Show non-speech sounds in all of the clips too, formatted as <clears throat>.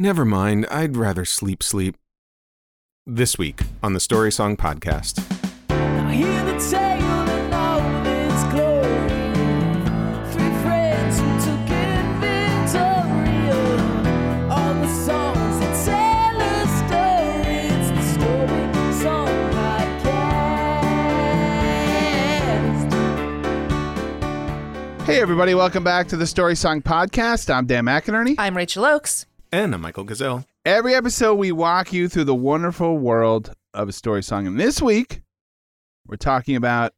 Never mind, I'd rather sleep sleep. This week on the Story Song Podcast. I hear the tale of all its glory. Three friends who took inventory of all the songs that tell a story. It's the Story Song Podcast. Hey, everybody, welcome back to the Story Song Podcast. I'm Dan McInerney. I'm Rachel Oakes. And I'm Michael Gazelle. Every episode, we walk you through the wonderful world of a story song. And this week, we're talking about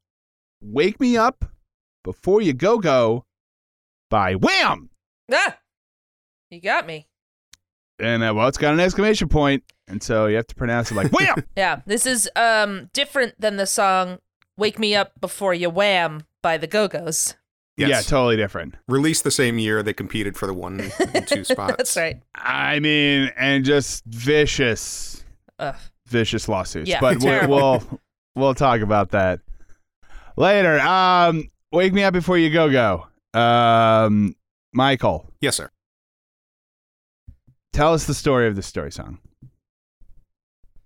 Wake Me Up Before You Go Go by Wham! Ah, you got me. And, uh, well, it's got an exclamation point, And so you have to pronounce it like <laughs> Wham! Yeah, this is um different than the song "Wake Me Up Before You Wham" by the Go Go's. Yes. Yeah, totally different. Released the same year they competed for the one and two <laughs> spots. That's right. I mean, and just vicious, Ugh. vicious lawsuits. Yeah, but we'll, we'll we'll talk about that later. Um, wake me up before you go go. Um, Michael, Yes, sir. tell us the story of the story song.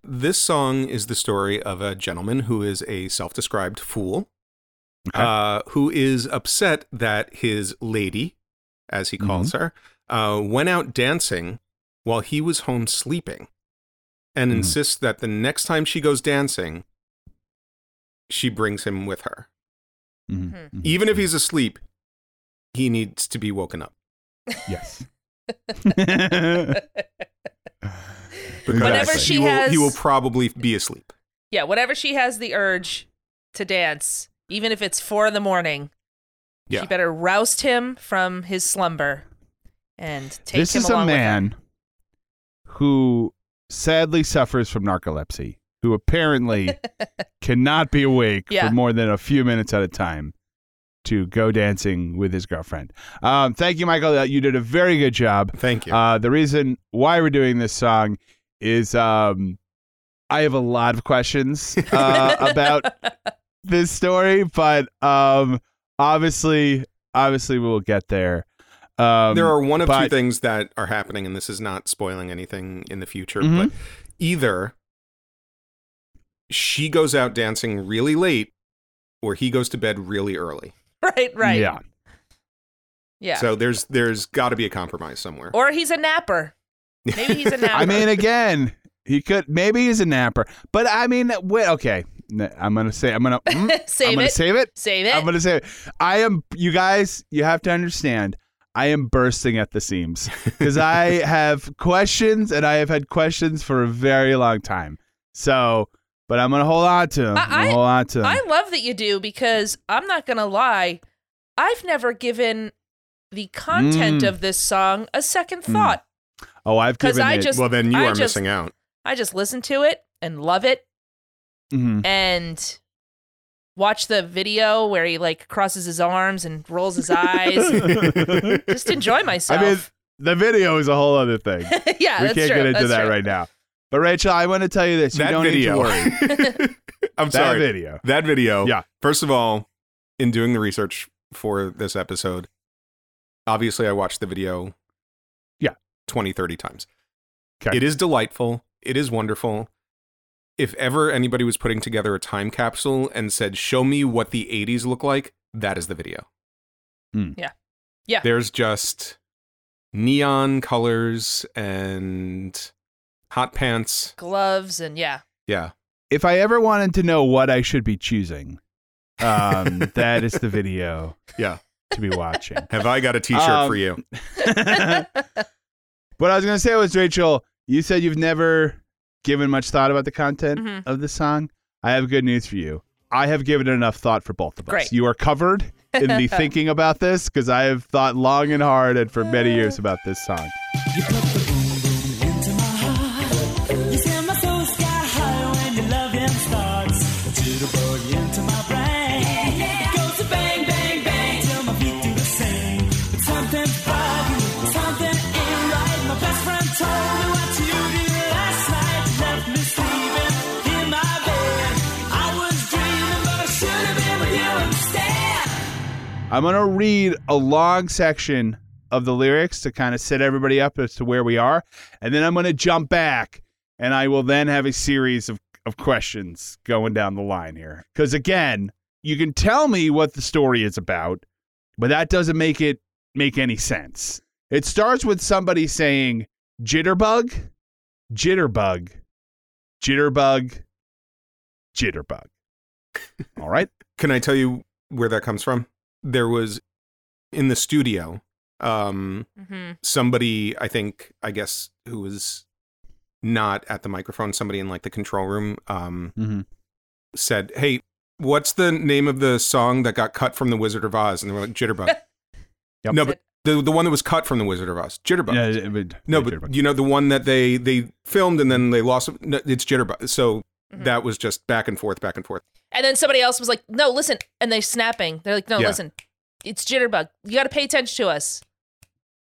This song is the story of a gentleman who is a self described fool, Okay. uh, who is upset that his lady, as he calls her, uh, went out dancing while he was home sleeping and Mhm. insists that the next time she goes dancing, she brings him with her. Mhm. Hmm. Mhm. Even if he's asleep, he needs to be woken up. yes. <laughs> Because Whenever she he will, has- he will probably be asleep. Yeah, whenever she has the urge to dance, even if it's four in the morning, Yeah. she better roust him from his slumber and take this him is a along with man who sadly suffers from narcolepsy, who apparently <laughs> cannot be awake Yeah. for more than a few minutes at a time to go dancing with his girlfriend. Um, thank you, Michael. Uh, You did a very good job. Thank you. Uh, the reason why we're doing this song is um, I have a lot of questions uh, <laughs> about this story, but um, obviously, obviously, we will get there. Um, there are one of two things that are happening, and this is not spoiling anything in the future, Mhm. but either she goes out dancing really late or he goes to bed really early. <laughs> right, right. Yeah. Yeah. So there's there's got to be a compromise somewhere. or he's a napper. Maybe he's a napper. <laughs> I mean, again, he could maybe he's a napper, but I mean, wait, okay. N- I'm gonna say I'm gonna mm, <laughs> Save I'm gonna it. save it. Save it. I'm gonna say it. I am. You guys, you have to understand. I am bursting at the seams <laughs> because I have questions and I have had questions for a very long time. So, but I'm gonna hold on to them. I- I'm hold on to them. I love that you do because I'm not going to lie. I've never given the content Mm. of this song a second Mm. thought. oh, I've 'Cause given I it. just- well, then you I are just- missing out. I just listen to it and love it Mhm. and watch the video where he like crosses his arms and rolls his eyes. <laughs> just enjoy myself. I mean, the video is a whole other thing. <laughs> yeah, we that's can't true. get into that's that true. right now. But Rachel, I want to tell you this: you that don't video. need to worry. <laughs> I'm sorry. that sorry. video. That video. Yeah. First of all, in doing the research for this episode, obviously I watched the video Yeah. 20, 30 times. Okay. It is delightful. It is wonderful. If ever anybody was putting together a time capsule and said, Show me what the 80s look like, that is the video. Yeah. Yeah. There's just neon colors and hot pants. Gloves and yeah. Yeah. If I ever wanted to know what I should be choosing, um, <laughs> that is the video Yeah. to be watching. Have I got a t-shirt Um, for you? <laughs> what I was going to say was, Rachel, you said you've never given much thought about the content Mhm. of the song. I have good news for you. I have given enough thought for both of us. Great. You are covered in the <laughs> thinking about this because I have thought long and hard and for many years about this song. I'm going to read a long section of the lyrics to kind of set everybody up as to where we are. And then I'm going to jump back and I will then have a series of, of questions going down the line here. Because again, you can tell me what the story is about, but that doesn't make it make any sense. It starts with somebody saying jitterbug, jitterbug, jitterbug, jitterbug. <laughs> All right. Can I tell you where that comes from? There was in the studio um hmm somebody I think I guess who was not at the microphone, somebody in like the control room um Mm-hmm. said, "Hey, what's the name of the song that got cut from The Wizard of Oz?" And they were like, "Jitterbug." <laughs> Yep. No, but the the one that was cut from The Wizard of Oz, Jitterbug. Yeah, but, no, yeah, but jitterbug. you know the one that they they filmed and then they lost. No, it's Jitterbug. So Mhm. that was just back and forth, back and forth. And then somebody else was like, "No, listen," and they snapping. They're like, "No, Yeah. listen, it's jitterbug. You got to pay attention to us."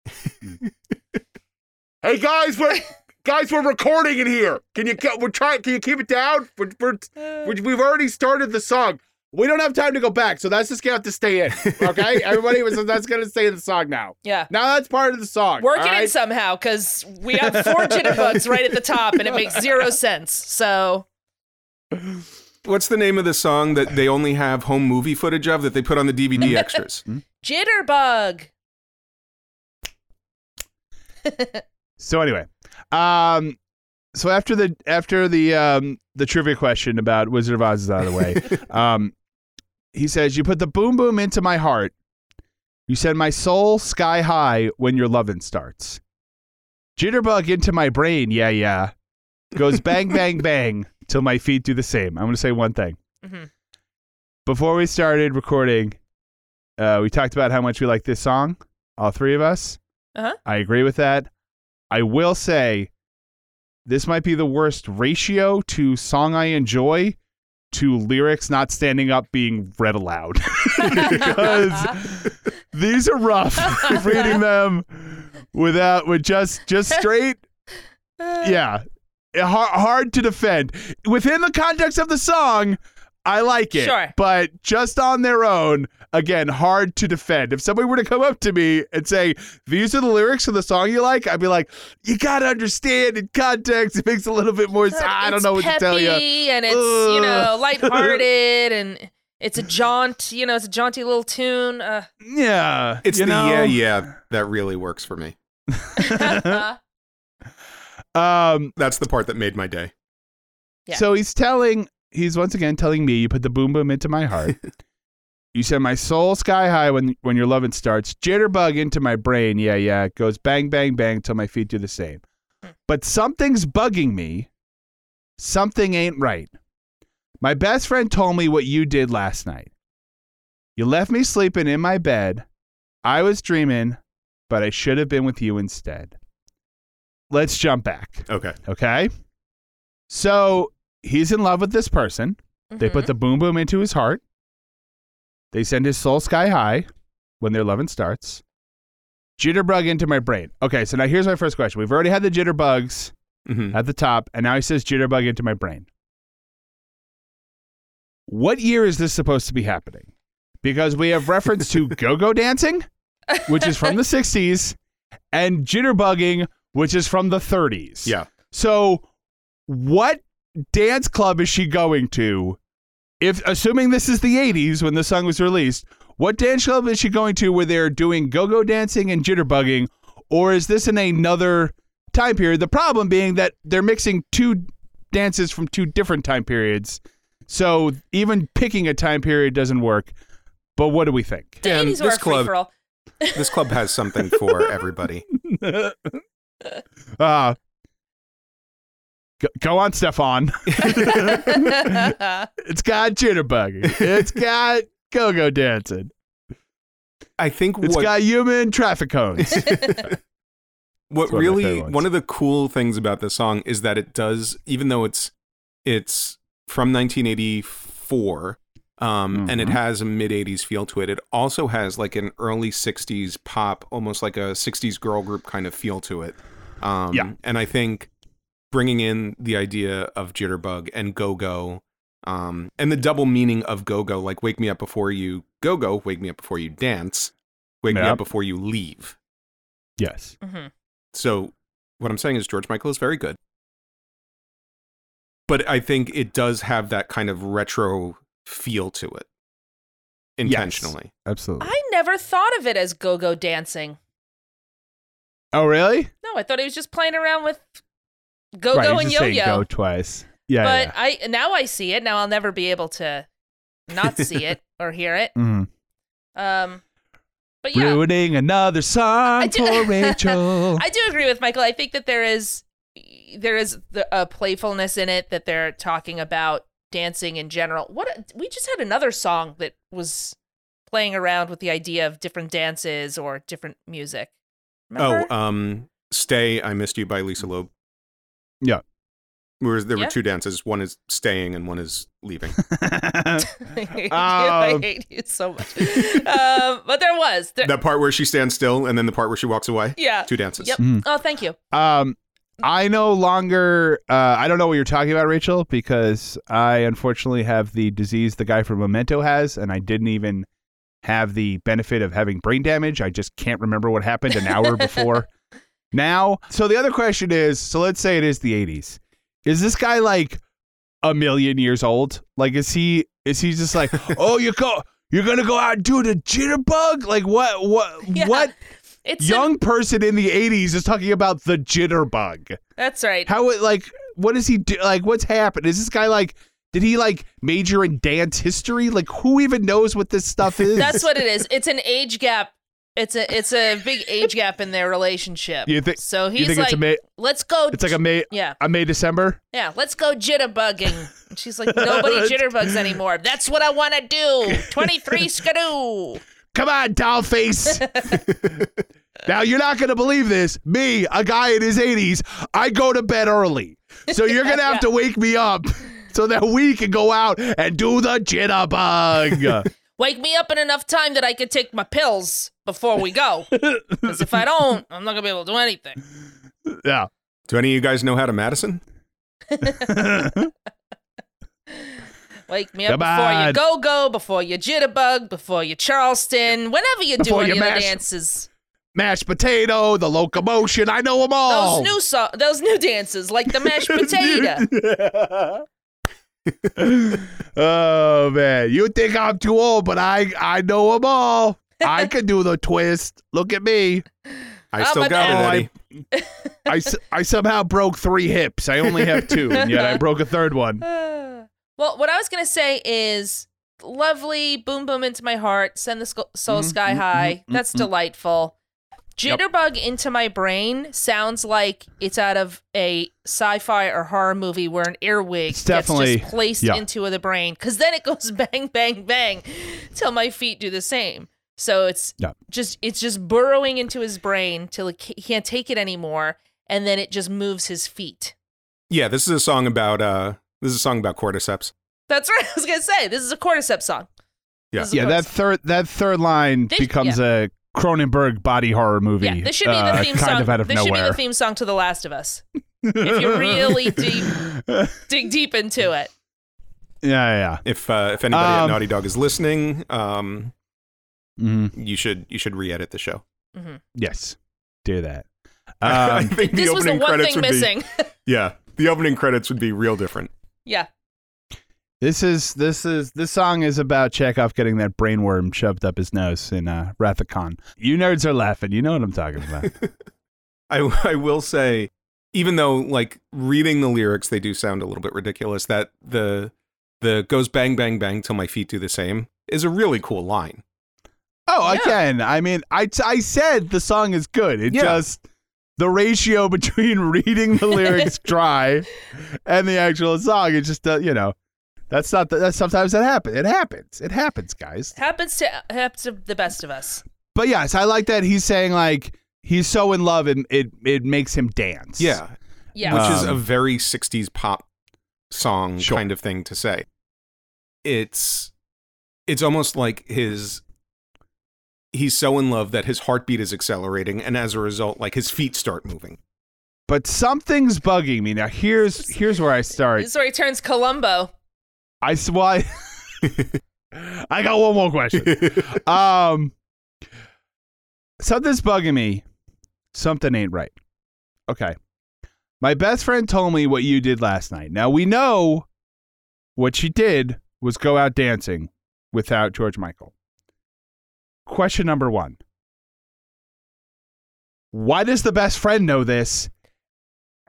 <laughs> Hey guys, we're guys, we're recording in here. Can you ke- we're trying? Can you keep it down? We're, we're, we we've already started the song. We don't have time to go back, so that's just gonna have to stay in. Okay, <laughs> everybody was that's gonna stay in the song now. Yeah. Now that's part of the song. Work all it in somehow because we have four <laughs> jitterbugs right at the top and it makes zero sense. So, What's the name of the song that they only have home movie footage of that they put on the DVD <laughs> extras? jitterbug. So anyway, um, so after the after the um the trivia question about Wizard of Oz is out of the way, <laughs> um, he says, "You put the boom boom into my heart. You send my soul sky high when your lovin' starts. Jitterbug into my brain, yeah, yeah. Goes bang bang bang till my feet do the same. I'm gonna say one thing. Mhm. Before we started recording, uh, we talked about how much we like this song, all three of us. Uh-huh. I agree with that. I will say this might be the worst ratio to song I enjoy to lyrics not standing up being read aloud. <laughs> because these are rough <laughs> reading them without with just just straight <laughs> yeah hard, hard to defend within the context of the song i like it Sure. but just on their own again hard to defend if somebody were to come up to me and say these are the lyrics of the song you like i'd be like you gotta understand in context it makes a little bit more sense i don't know what to tell you peppy And it's you know Ugh. lighthearted and <laughs> it's a jaunt. You know, it's a jaunty little tune. Uh, yeah It's the know? yeah, yeah <laughs> that really works for me. <laughs> um That's the part that made my day. Yeah. So he's telling, he's once again telling me, you put the boom boom into my heart. <laughs> you send my soul sky high when when your loving starts. Jitterbug into my brain. Yeah, yeah. It goes bang, bang, bang till my feet do the same. But something's bugging me. Something ain't right. My best friend told me what you did last night. You left me sleeping in my bed. I was dreaming, but I should have been with you instead. Let's jump back. Okay. Okay. So he's in love with this person. They put the boom boom into his heart. They send his soul sky high when their loving starts. Jitterbug into my brain. Okay, so now here's my first question. We've already had the jitterbugs hmm at the top, and now he says jitterbug into my brain. What year is this supposed to be happening? Because we have reference to <laughs> go go dancing, which is from the <laughs> 60s, and jitterbugging, which is from the 30s. Yeah. So, what dance club is she going to? If assuming this is the 80s when the song was released, what dance club is she going to where they're doing go-go dancing and jitterbugging or is this in another time period? The problem being that they're mixing two dances from two different time periods. So even picking a time period doesn't work. But what do we think? The Dan, 80s were this a free club- for all. <laughs> This club has something for everybody. <laughs> Uh, <laughs> go, go on, Stefan. <laughs> it's got jitterbug. It's got go-go dancing. I think It's what got human traffic cones. <laughs> what one of really one of the cool things about this song is that it does even though it's it's from 1984 um, and it Mhm. has a mid 80s feel to it it also has like an early 60s pop almost like a 60s girl group kind of feel to it um, Yeah. and i think bringing in the idea of jitterbug and go-go um, and the double meaning of go-go like wake me up before you go-go wake me up before you dance wake me up before you leave yes. Mhm. so what I'm saying is George Michael is very good. But I think it does have that kind of retro feel to it. Intentionally. Absolutely. I never thought of it as go-go dancing. oh, really? No, I thought he was just playing around with go-go right, and yo-yo. go twice. Yeah. but I now I see it. Now I'll never be able to not <laughs> see it or hear it. yeah. Mhm. Um, but yeah, Ruining another song I do- for <laughs> Rachel. I do agree with Michael. I think that there is there is the, a playfulness in it that they're talking about dancing in general. What a- we just had another song that was playing around with the idea of different dances or different music. Remember? Oh, um Stay, I Missed You by Lisa Loeb. Yeah. Whereas there Yeah. were two dances. One is staying and one is leaving. <laughs> <laughs> I Um, hate you so much. um, but there was. There, that part where she stands still and then the part where she walks away. yeah. Two dances. Yep. Mhm. Oh, thank you. Um, I no longer. Uh, I don't know what you're talking about, Rachel, because I unfortunately have the disease the guy from Memento has, and I didn't even have the benefit of having brain damage. I just can't remember what happened an hour before <laughs> now. So the other question is: so let's say it is the '80s. Is this guy like a million years old? Like, is he? Is he just like, <laughs> oh, you go, you're gonna go out and do the jitterbug? Like, what? What? Yeah. What? It's a- young person in the 80s is talking about the jitterbug. that's right. How it like what does he do like what's happened? Is this guy like did he like major in dance history? Like who even knows what this stuff <laughs> is? That's what it is. It's an age gap. It's a it's a big age gap in their relationship. You think- so? He's think like, it's a May let's go. it's like a May yeah, a May December? yeah. Let's go jitterbugging. And she's like, nobody <laughs> jitterbugs anymore. That's what I want to do. <laughs> Twenty three skidoo. Come on, doll face. Now you're not gonna believe this. Me, a guy in his 80s, I go to bed early. So you're gonna <laughs> have Yeah. to wake me up <laughs> so that we can go out and do the jitterbug. <laughs> Wake me up in enough time that I could take my pills before we go. Because if I don't, I'm not gonna be able to do anything. yeah. Do any of you guys know how to Madison? Wake me up Come before you go go, before you jitterbug, before you Charleston, whenever you do Before any you of the dances. Mashed potato, the locomotion. I know them all. Those new so- those new dances, like the mashed <laughs> potato. <laughs> oh man, you think I'm too old, but I I know them all. I can do the twist. Look at me. I Oh, still my got bad. it, Eddie. I, s- I somehow broke three hips. I only have two, and yet I broke a third one. <laughs> well, what I was gonna say is lovely, boom boom into my heart, send the sc- soul Mhm, sky mhm, high. That's mhm. Delightful. Yep. Jitterbug into my brain sounds like it's out of a sci-fi or horror movie where an earwig It's gets just placed yeah. into the brain, because then it goes <laughs> bang bang bang till my feet do the same. So it's Yeah. just it's just burrowing into his brain till he ca- he can't take it anymore, and then it just moves his feet. Yeah, this is a song about uh this is a song about cordyceps. That's right. <laughs> I was gonna say this is a cordyceps song. Yeah. This is a Yeah, that cordyceps- third that third line This- becomes a Cronenberg body horror movie. Yeah, this should be uh, the theme kind song. of out of this should be the theme song to The Last of Us. <laughs> if you really deep <laughs> dig deep into it. yeah, yeah. If uh, if anybody at Um, Naughty Dog is listening, um Mhm. you should you should re-edit the show. hmm Yes, do that. <laughs> I Um, think the This was the opening one credits thing would missing. be Yeah. The opening credits would be real different. yeah. This is this is this song is about Chekov getting that brainworm shoved up his nose in uh, Wrath of Khan. You nerds are laughing. You know what I'm talking about. <laughs> I I will say, even though like reading the lyrics, they do sound a little bit ridiculous. That the the goes bang bang bang till my feet do the same is a really cool line. Oh, Yeah. again, I mean, I I said the song is good. It Yeah. just the ratio <laughs> between reading the <laughs> lyrics dry and the actual song, it just uh, you know, that's not the, that. Sometimes that happens. It happens. It happens, guys. Happens to happens to the best of us. But yes, I like that he's saying like he's so in love and it it makes him dance. Yeah, Yeah. which is a Um, very 60s pop song Sure. kind of thing to say. It's it's almost like his he's so in love that his heartbeat is accelerating and as a result like his feet start moving. But something's bugging me now. Here's here's where I start. This is where he turns Columbo. I I, <laughs> I got one more question. <laughs> Um, something's bugging me. Something ain't right. Okay. My best friend told me what you did last night. Now we know what she did was go out dancing without George Michael. Question number one. Why does the best friend know this?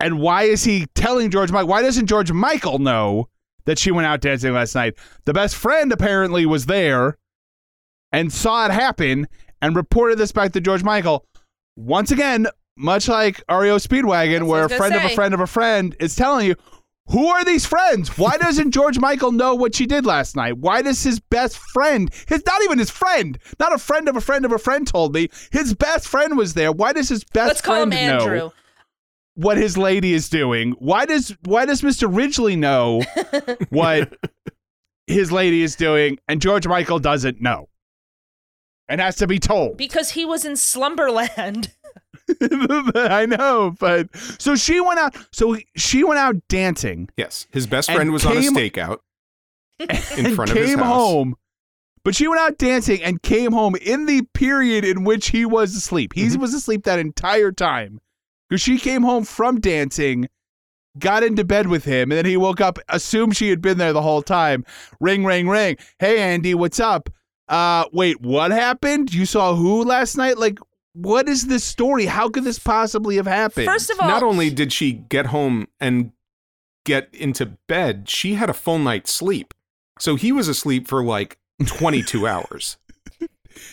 And why is he telling George Michael? Why doesn't George Michael know that she went out dancing last night? The best friend apparently was there and saw it happen and reported this back to George Michael. Once again, much like REO Speedwagon, That's where a friend of a friend of a friend is telling you, who are these friends? Why doesn't <laughs> George Michael know what she did last night? Why does his best friend, his not even his friend, not a friend of a friend of a friend told me, his best friend was there. Why does his best Let's call him friend know Andrew. What his lady is doing? Why does why does Mr. Ridgeley know <laughs> what his lady is doing and George Michael doesn't know? And has to be told. Because he was in Slumberland. <laughs> <laughs> I know, but so she went out so she went out dancing yes, his best friend was on a stakeout in front of his came house. home. But she went out dancing and came home in the period in which he was asleep. He Mhm. was asleep that entire time. Because she came home from dancing, got into bed with him, and then he woke up, assumed she had been there the whole time. Ring, ring, ring. Hey, Andy, what's up? Uh, wait, what happened? You saw who last night? Like, what is this story? How could this possibly have happened? First of all, Not only did she get home and get into bed, she had a full night's sleep. So he was asleep for like 22 <laughs> hours.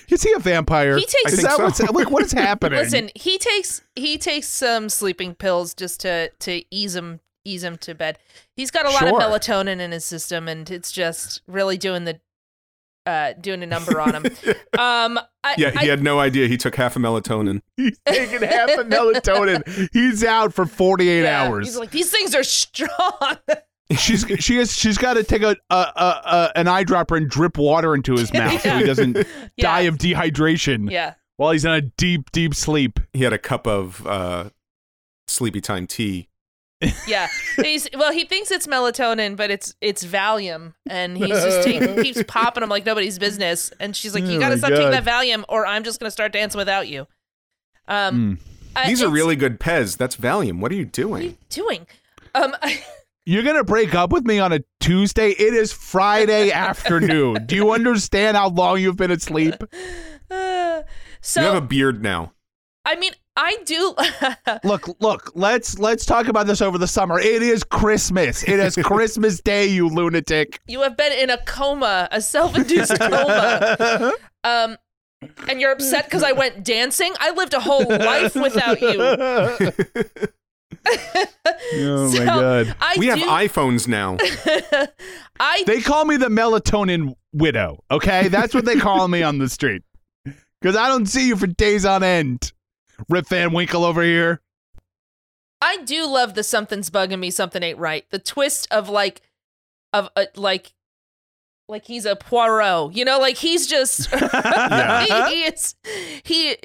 Is he a vampire? He takes- I is that so. what's like? What is <laughs> happening? listen, he takes he takes some sleeping pills just to to ease him ease him to bed. He's got a lot Sure. of melatonin in his system, and it's just really doing the uh doing a number on him. <laughs> um, I, Yeah, he I- had no idea he took half a melatonin. <laughs> He's taking half a melatonin. He's out for 48 yeah, hours. He's like, these things are strong. She's she has she's got to take a, a, a, a an eyedropper and drip water into his <laughs> mouth so he doesn't <laughs> die of dehydration yeah, while he's in a deep deep sleep. He had a cup of uh, sleepy time tea. yeah. He's well, he thinks it's melatonin, but it's it's Valium, and he's just <laughs> taking, keeps popping them like nobody's business. And she's like, "You Oh got to my stop taking that Valium, or I'm just gonna start dancing without you." Um, I- These are really good Pez. That's Valium. What are you doing? What are you doing? Um, You're gonna break up with me on a Tuesday. It is Friday <laughs> afternoon. Do you understand how long you've been asleep? uh, <sighs> so you have a beard now. I mean, I do. <laughs> Look, look. Let's let's talk about this over the summer. It is Christmas. It is <laughs> Christmas Day, you lunatic. you have been in a coma, a self-induced coma. Um, and you're upset because I went dancing. I lived a whole life without you. <laughs> Oh my god. I we have iPhones now. <laughs> I They call me the melatonin widow, okay? That's what they call me on the street. Because I don't see you for days on end. Rip Van Winkle over here. I do love the something's bugging me, something ain't right. The twist of like, of uh, like, like he's a Poirot, you know, like he's just, <laughs> Yeah. he is, he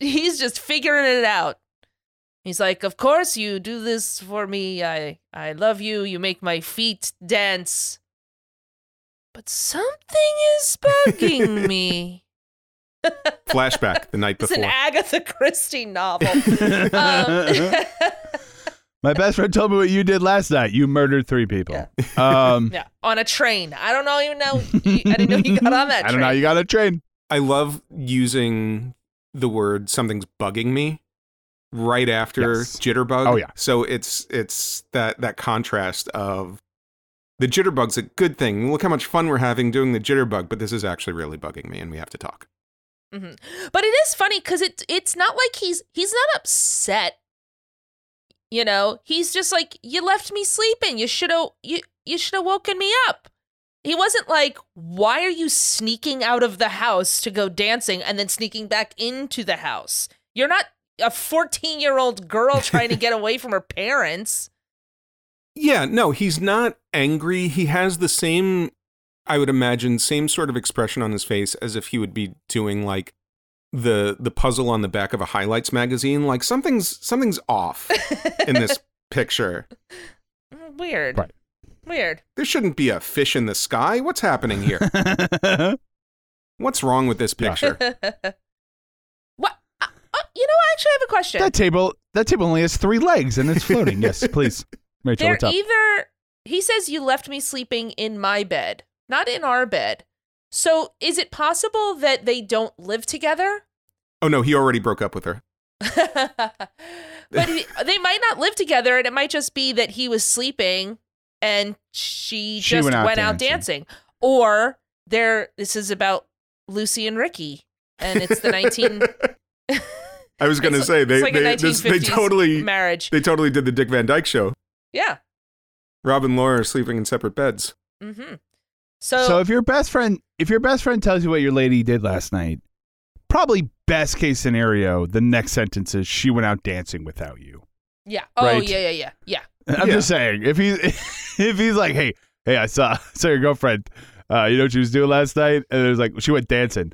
he's just figuring it out. He's like, of course you do this for me. I I love you. You make my feet dance. But something is <laughs> bugging me. Flashback the night before. <laughs> It's an Agatha Christie novel. <laughs> Um, My best friend told me what you did last night. You murdered three people. Um, Yeah, on a train. I don't know even know. I didn't know you got on that. I don't know. You got a train. I love using the word something's bugging me right after Yes. Jitterbug. Oh, yeah. So it's it's that that contrast of the Jitterbug's a good thing. Look how much fun we're having doing the Jitterbug, but this is actually really bugging me, and we have to talk. hmm But it is funny because it it's not like he's he's not upset. You know, he's just like, you left me sleeping. You should have you you should have woken me up. He wasn't like, why are you sneaking out of the house to go dancing and then sneaking back into the house? You're not a 14 year old girl <laughs> trying to get away from her parents. Yeah, no, he's not angry. He has the same, I would imagine, same sort of expression on his face as if he would be doing like the the puzzle on the back of a highlights magazine. Like something's something's off in this <laughs> picture. Weird. Right. Weird. There shouldn't be a fish in the sky. What's happening here? <laughs> What's wrong with this picture? what? You know, I actually have a question. that table that table only has three legs and it's floating. yes, <laughs> please. Rachel, They're what's up? either he says you left me sleeping in my bed, not in our bed. So is it possible that they don't live together? Oh no, he already broke up with her. <laughs> but he, they might not live together, and it might just be that he was sleeping and she, She just went went out out, dancing. dancing. Or there, this is about Lucy and Ricky, and it's the nineteen. <laughs> I was going to say they it's like a they, this, they totally marriage. they totally did the Dick Van Dyke show. Yeah. Rob and Laura are sleeping in separate beds. Mm-hmm. So, So if your best friend if your best friend tells you what your lady did last night, probably best case scenario, the next sentence is she went out dancing without you. yeah. Oh right. yeah, yeah, yeah, yeah. I'm Yeah. just saying, if he <laughs> if he's like, hey, hey, I saw <laughs> saw your girlfriend. Uh, you know what she was doing last night? And it was like she went dancing.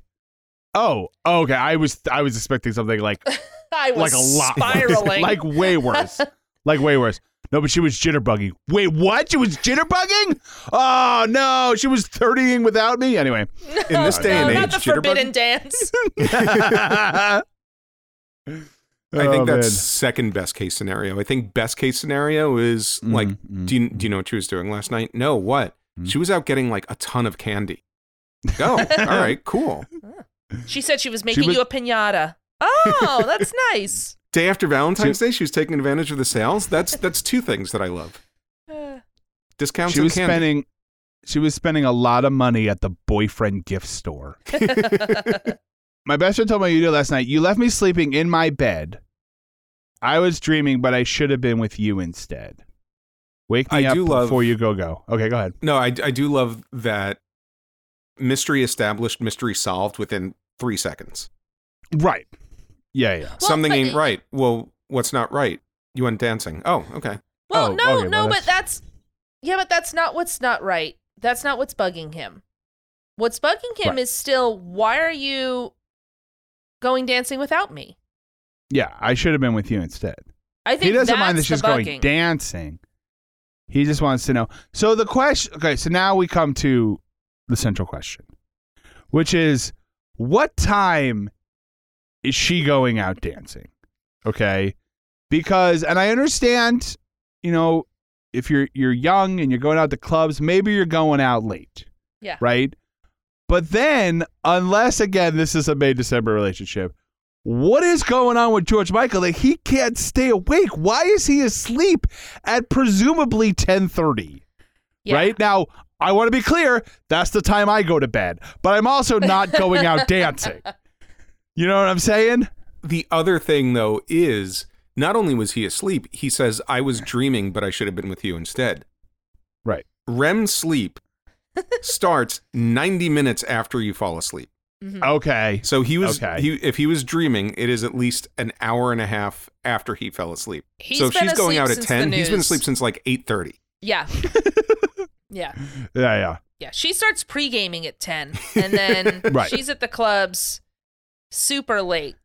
Oh, okay. I was I was expecting something like <laughs> I was like a lot spiraling. <laughs> like way <laughs> worse, like way worse. No, but she was jitterbugging. Wait, what? She was jitterbugging? Oh no, she was thirtying without me. Anyway, In this day no, and not age, the forbidden dance. I I Oh, think that's second best case scenario. I think best case scenario is like, mm, do you do you know what she was doing last night? No, what? Mm. She was out getting like a ton of candy. Oh, all right, cool. She said she was making was- you a pinata. Oh, that's <laughs> nice. Day after Valentine's Day, she was taking advantage of the sales. That's that's two things that I love: <sighs> discounts she was candy. spending she was spending a lot of money at the boyfriend gift store. <laughs> My best friend told me you did last night. You left me sleeping in my bed. I was dreaming, but I should have been with you instead. Wake me I up do love- before you go go. Okay, go ahead. No, I, I do love that mystery established, mystery solved within three seconds. Right. Yeah, yeah. Well, Something but- ain't right. Well, what's not right? You went dancing. Oh, okay. well, Oh, no, okay, no, well, but that's yeah, but that's not what's not right. That's not what's bugging him. What's bugging him Right. is still why are you going dancing without me? Yeah, I should have been with you instead. I think He doesn't mind that that's she's the going dancing. He just wants to know. So the question okay, so now we come to the central question, which is what time is she going out dancing? Okay? Because and I understand, you know, if you're you're young and you're going out to clubs, maybe you're going out late. Yeah. Right? But then, unless again this is a May December relationship, what is going on with George Michael that he can't stay awake? Why is he asleep at presumably 10:30? Yeah. Right? Now, I want to be clear, that's the time I go to bed, but I'm also not going out <laughs> dancing. You know what I'm saying? The other thing, though, is not only was he asleep, he says, I was dreaming, but I should have been with you instead. Right. REM sleep starts 90 minutes after you fall asleep. Mhm. Okay. So he was, Okay. he, if he was dreaming, it is at least an hour and a half after he fell asleep. He's so if been she's going out at 10, he's been asleep since like 8.30. Yeah. <laughs> yeah. Yeah, yeah. Yeah. She starts pre gaming at 10, and then <laughs> Right. she's at the clubs super late.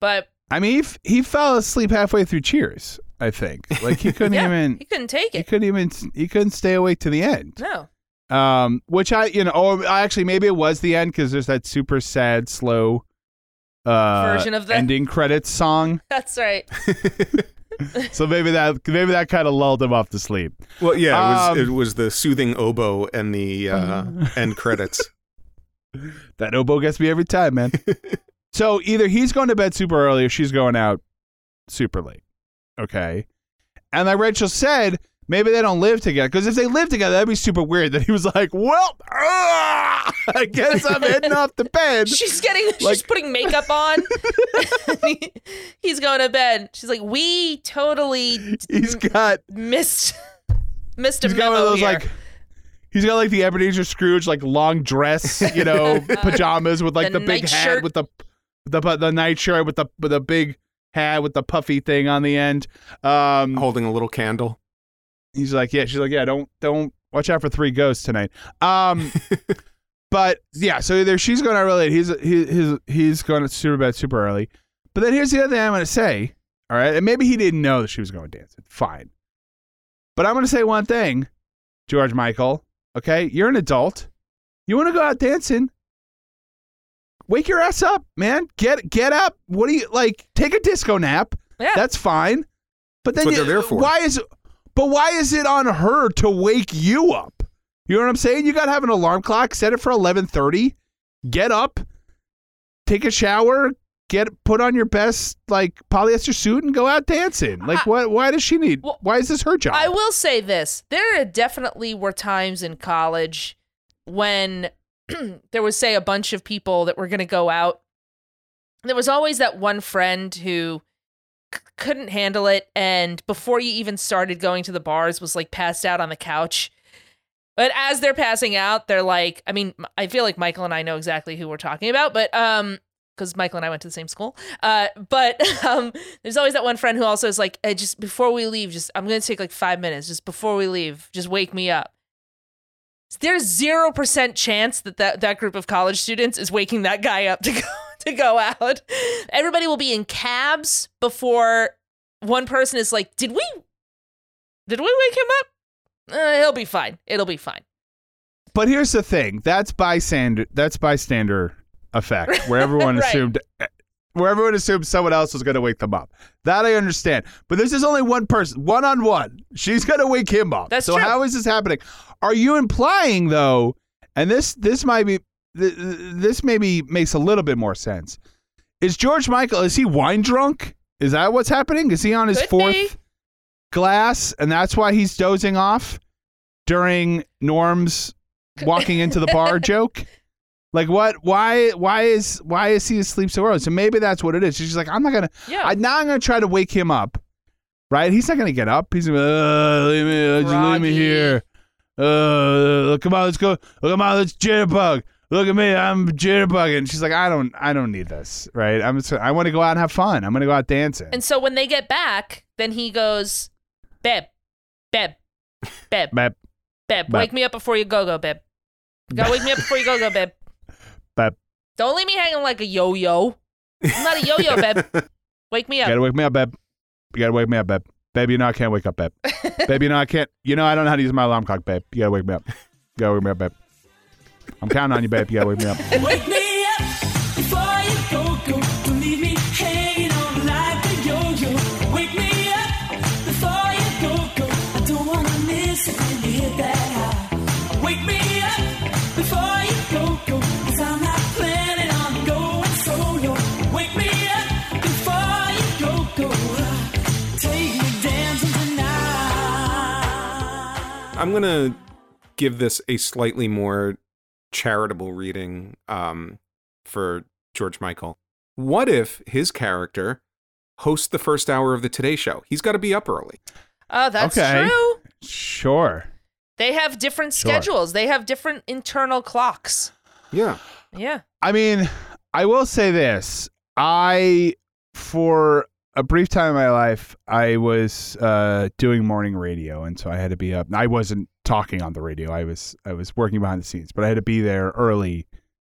But I mean, he, f- he fell asleep halfway through Cheers, I think. Like he <laughs> couldn't yeah, even he couldn't take it. he couldn't even he couldn't stay awake to the end. No. Um, which I, you know, or actually maybe it was the end because there's that super sad, slow uh, Version of the- ending credits song. <laughs> That's right. <laughs> So maybe that maybe that kind of lulled him off to sleep. Well, yeah, it was, Um, it was the soothing oboe and the uh, end credits. <laughs> That oboe gets me every time, man. <laughs> so either he's going to bed super early or she's going out super late. Okay. And like Rachel said, maybe they don't live together. Because if they live together, that'd be super weird. That he was like, well, ah, I guess I'm heading off to bed. <laughs> She's getting, she's putting makeup on. <laughs> <laughs> He's going to bed. She's like, we totally He's got missed, missed a he's got one of those here. like he's got like the Ebenezer Scrooge like long dress, you know, pajamas with like The the, big night hat shirt. with the the the night shirt with the with the big hat with the puffy thing on the end. Um Holding a little candle. He's like, yeah, she's like, yeah, don't don't watch out for three ghosts tonight. Um <laughs> but yeah, so either she's going out really late, he's he, he's he's going to super bed super early. But then here's the other thing I'm going to say. All right, and maybe he didn't know that she was going dancing. Fine, but I'm going to say one thing, George Michael. Okay, you're an adult. You want to go out dancing? Wake your ass up, man. Get get up. What do you like? Take a disco nap. Yeah. That's fine. But then That's what you- they're there for. why is but why is it on her to wake you up? You know what I'm saying? You got to have an alarm clock. Set it for 11:30. Get up. Take a shower. Get put on your best like polyester suit and go out dancing. Like I- what? Why does she need? Well, why is this her job? I will say this: there definitely were times in college when <clears throat> there was, say, a bunch of people that were going to go out. There was always that one friend who couldn't handle it, and before you even started going to the bars, was like passed out on the couch. But as they're passing out, they're like, I mean, I feel like Michael and I know exactly who we're talking about, but um, because Michael and I went to the same school. Uh, but <laughs> um, there's always that one friend who also is like, hey, just before we leave, just I'm gonna take like five minutes. Just before we leave, just wake me up. There's zero percent chance that, that that group of college students is waking that guy up to go to go out. Everybody will be in cabs before one person is like, did we did we wake him up? Uh, he'll be fine. It'll be fine. But here's the thing: that's bystander. That's bystander effect, <laughs> where everyone Right. assumed, where everyone assumed someone else was going to wake them up. That I understand. But this is only one person, one on one. She's going to wake him up. That's so true. how is this happening? Are you implying though? And this this might be th- th- this maybe makes a little bit more sense. Is George Michael? Is he wine drunk? Is that what's happening? Is he on his Could fourth be. glass, and that's why he's dozing off during Norm's walking into the bar <laughs> joke? Like what? Why? Why is why is he asleep so early? So maybe that's what it is. She's like, I'm not gonna. Yeah. I, now I'm gonna try to wake him up. Right? He's not gonna get up. He's gonna. Uh, leave me. uh, leave me here. Uh, come on, let's go. Look, come on, let's jitterbug. Look at me, I'm jitterbugging. She's like, I don't, I don't need this, right? I'm, just, I want to go out and have fun. I'm gonna go out dancing. And so when they get back, then he goes, Beb, Beb, Beb, Beb, Beb. wake me up before you go go, Beb. You gotta wake me up before you go go, Beb. <laughs> Beb. Don't leave me hanging like a yo yo. I'm not a yo yo, Beb. <laughs> Wake me up. You gotta wake me up, babe. You gotta wake me up, babe. Babe, you know I can't wake up, babe. <laughs> babe, you know I can't. You know I don't know how to use my alarm clock, babe. You gotta wake me up. You gotta wake me up, babe. I'm counting on you, babe. You gotta wake me up. <laughs> Wake me up before you go, go. Don't leave me hanging on like a yo-yo. Wake me up before you go, go. I don't wanna miss it when you hit that high. Wake me up before you go, go. Cause I'm not planning on going solo. Wake me up before you go, go. Take me dancing tonight. I'm gonna give this a slightly more charitable reading um, for George Michael. What if his character hosts the first hour of the Today Show? He's got to be up early. Oh, that's Okay. true. Sure. They have different Sure. schedules. They have different internal clocks. Yeah, Yeah. I mean, I will say this. I, for a brief time in my life, I was uh, doing morning radio, and so I had to be up. I wasn't talking on the radio. I was I was working behind the scenes, but I had to be there early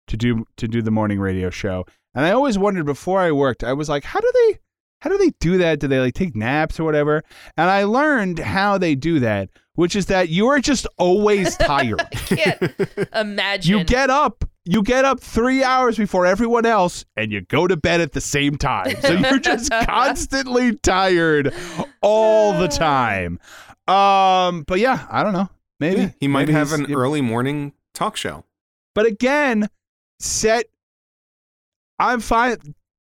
to do to do the morning radio show. And I always wondered before I worked, I was like, how do they how do they do that? Do they like take naps or whatever? And I learned how they do that, which is that you are just always tired. <laughs> Can't imagine. You get up, you get up three hours before everyone else, and you go to bed at the same time. So you're just <laughs> constantly tired all the <sighs> time. Um, but yeah, I don't know. Maybe Yeah, he might Maybe have he's- an early morning talk show. But again, set. I'm fine.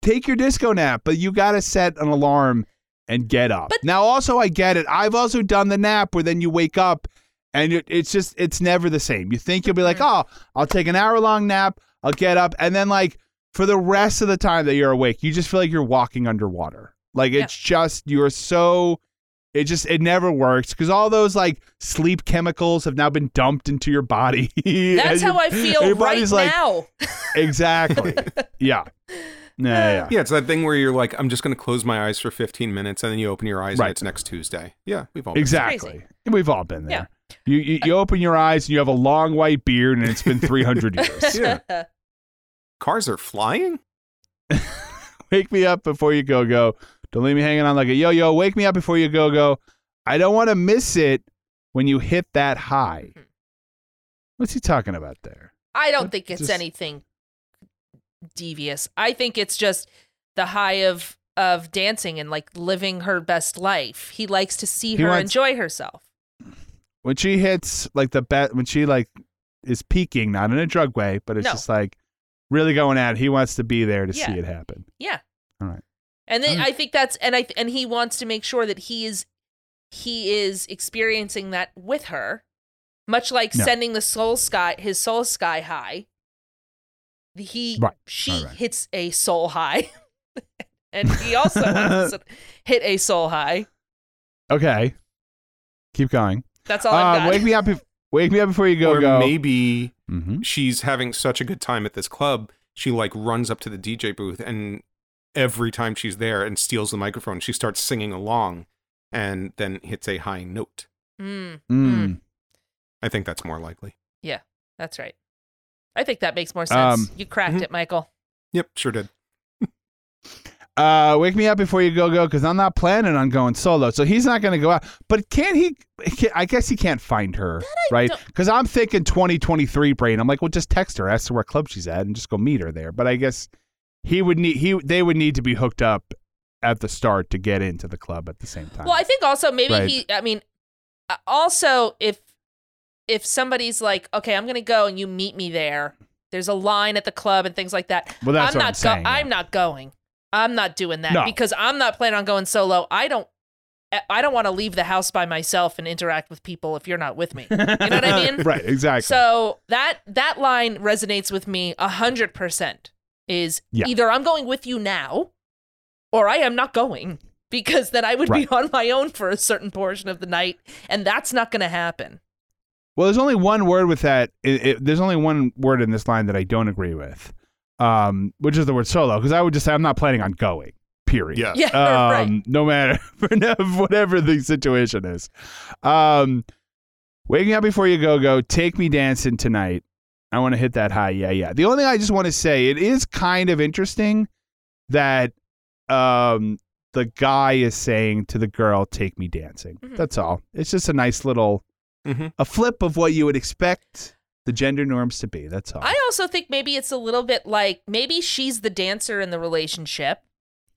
Take your disco nap, but you got to set an alarm and get up. But- now, also, I get it. I've also done the nap where then you wake up and it, it's just, it's never the same. You think you'll be like, oh, I'll take an hour long nap, I'll get up. And then, like, for the rest of the time that you're awake, you just feel like you're walking underwater. Like, Yeah. it's just, you're so. It just it never works because all those like sleep chemicals have now been dumped into your body. <laughs> That's And how I feel right like, now. <laughs> Exactly. yeah. Yeah. Yeah. Yeah, it's that thing where you're like, I'm just going to close my eyes for 15 minutes, and then you open your eyes, Right. and it's next Tuesday. Yeah, we've all been Exactly. crazy. We've all been there. You, you you open your eyes and you have a long white beard and it's been 300 years. <laughs> Yeah. Cars are flying. Wake me up before you go go. Don't leave me hanging on like a yo yo. Wake me up before you go go. I don't want to miss it when you hit that high. Mm-hmm. What's he talking about there? I don't think it's Just- anything devious. I think it's just the high of of dancing and like living her best life. He likes to see He her wants- enjoy herself. When she hits like the bet when she like is peaking, not in a drug way, but it's No. just like really going at it. He wants to be there to Yeah. see it happen. Yeah. All right. And then Mm. I think that's and I and he wants to make sure that he is he is experiencing that with her, much like Yeah. sending the soul sky his soul sky high. He Right, she right, right. hits a soul high, <laughs> and he also wants to <laughs> hit a soul high. Okay. Keep going. That's all I've got. wake me up. If, wake me up before you go or go. maybe hmm she's having such a good time at this club, she like runs up to the DJ booth, and every time she's there and steals the microphone, she starts singing along, and then hits a high note. Mm, Mm. I think that's more likely. Yeah, that's right. I think that makes more sense. Um, you cracked mhm. it, Michael. Yep, sure did. <laughs> Uh, wake me up before you go go because I'm not planning on going solo. So he's not going to go out. But can he? Can, I guess he can't find her, right? Because I'm thinking 2023 brain. I'm like, well, just text her, ask her what club she's at, and just go meet her there. But I guess he would need he they would need to be hooked up at the start to get into the club at the same time. Well, I think also maybe Right. he. I mean, uh, also if if somebody's like, okay, I'm gonna go and you meet me there. There's a line at the club and things like that. Well, that's I'm what not I'm saying, yeah. I'm not going. I'm not doing that No. because I'm not planning on going solo. I don't. I don't want to leave the house by myself and interact with people if you're not with me. You know what I <laughs> mean? right? Exactly. So that that line resonates with me a hundred percent. Is Yeah. either I'm going with you now, or I am not going because then I would Right. be on my own for a certain portion of the night, and that's not going to happen. Well, there's only one word with that. It, it, there's only one word in this line that I don't agree with, um, which is the word solo. Because I would just say I'm not planning on going. Period. Yeah. Yeah, <laughs> Um, right. No matter <laughs> whatever the situation is. Um, waking up before you go go. Take me dancing tonight. I want to hit that high. Yeah, yeah. The only thing I just want to say, it is kind of interesting that um, the guy is saying to the girl, "Take me dancing." Mhm. That's all. It's just a nice little Mhm. a flip of what you would expect the gender norms to be. That's all. I also think maybe it's a little bit like maybe she's the dancer in the relationship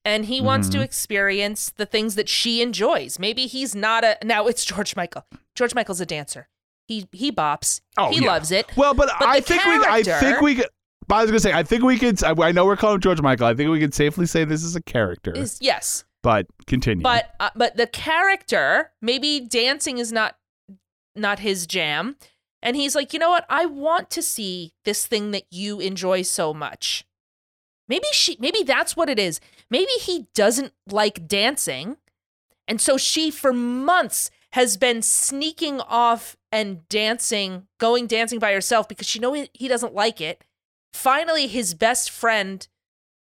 and he wants to Mhm. experience the things that she enjoys. Maybe he's not a now it's George Michael. George Michael's a dancer. He he bops. Oh, he yeah. loves it. well, but, But I think we. I think we could. I was gonna say, I think we could. I, I know we're calling George Michael. I think we can safely say this is a character. Is yes. but continue. But uh, but the character, maybe dancing is not not his jam. And he's like, "You know what? I want to see this thing that you enjoy so much." Maybe she maybe that's what it is. Maybe he doesn't like dancing. And so she for months has been sneaking off and dancing, going dancing by herself because she know he, he doesn't like it. Finally his best friend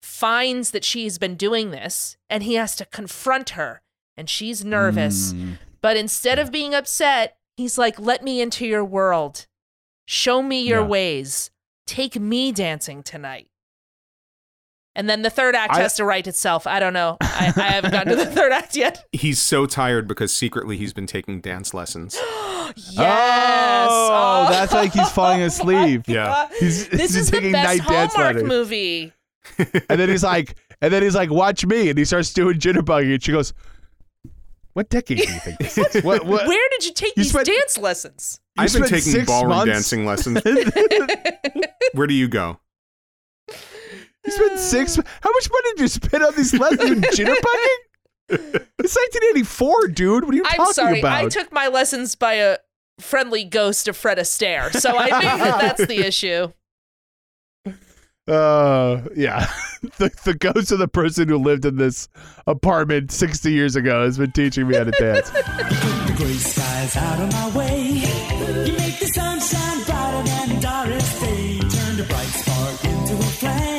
finds that she's been doing this and he has to confront her and she's nervous. Mm. But instead of being upset, he's like, let me into your world. Show me your Yeah. ways. Take me dancing tonight. And then the third act I- has to write itself. I don't know. I, I haven't gotten to the <laughs> third act yet. He's so tired because secretly he's been taking dance lessons. <gasps> <gasps> Oh, yes. Oh, that's like he's oh, <laughs> falling asleep. Yeah. He's, This he's is the taking best night dance Hallmark lessons. movie. And then he's like, and then he's like, watch me, and he starts doing jitterbugging. and she goes, "What decade do you think this is? What? what? <laughs> Where did you take You these spent- dance lessons? I've been taking ballroom months- dancing lessons. Where do you go? You spent six. How much money did you spend on these lessons? You <laughs> jitterbugging? It's 1984, dude. What are you I'm talking sorry. about? I took my lessons by a friendly ghost of Fred Astaire, so I think that <laughs> that's the issue. Uh, yeah. <laughs> the the ghost of the person who lived in this apartment 60 years ago has been teaching me how to dance. The gray skies out of my way. You make the sunshine brighter than Doris Day. Turn the bright spark into a flame.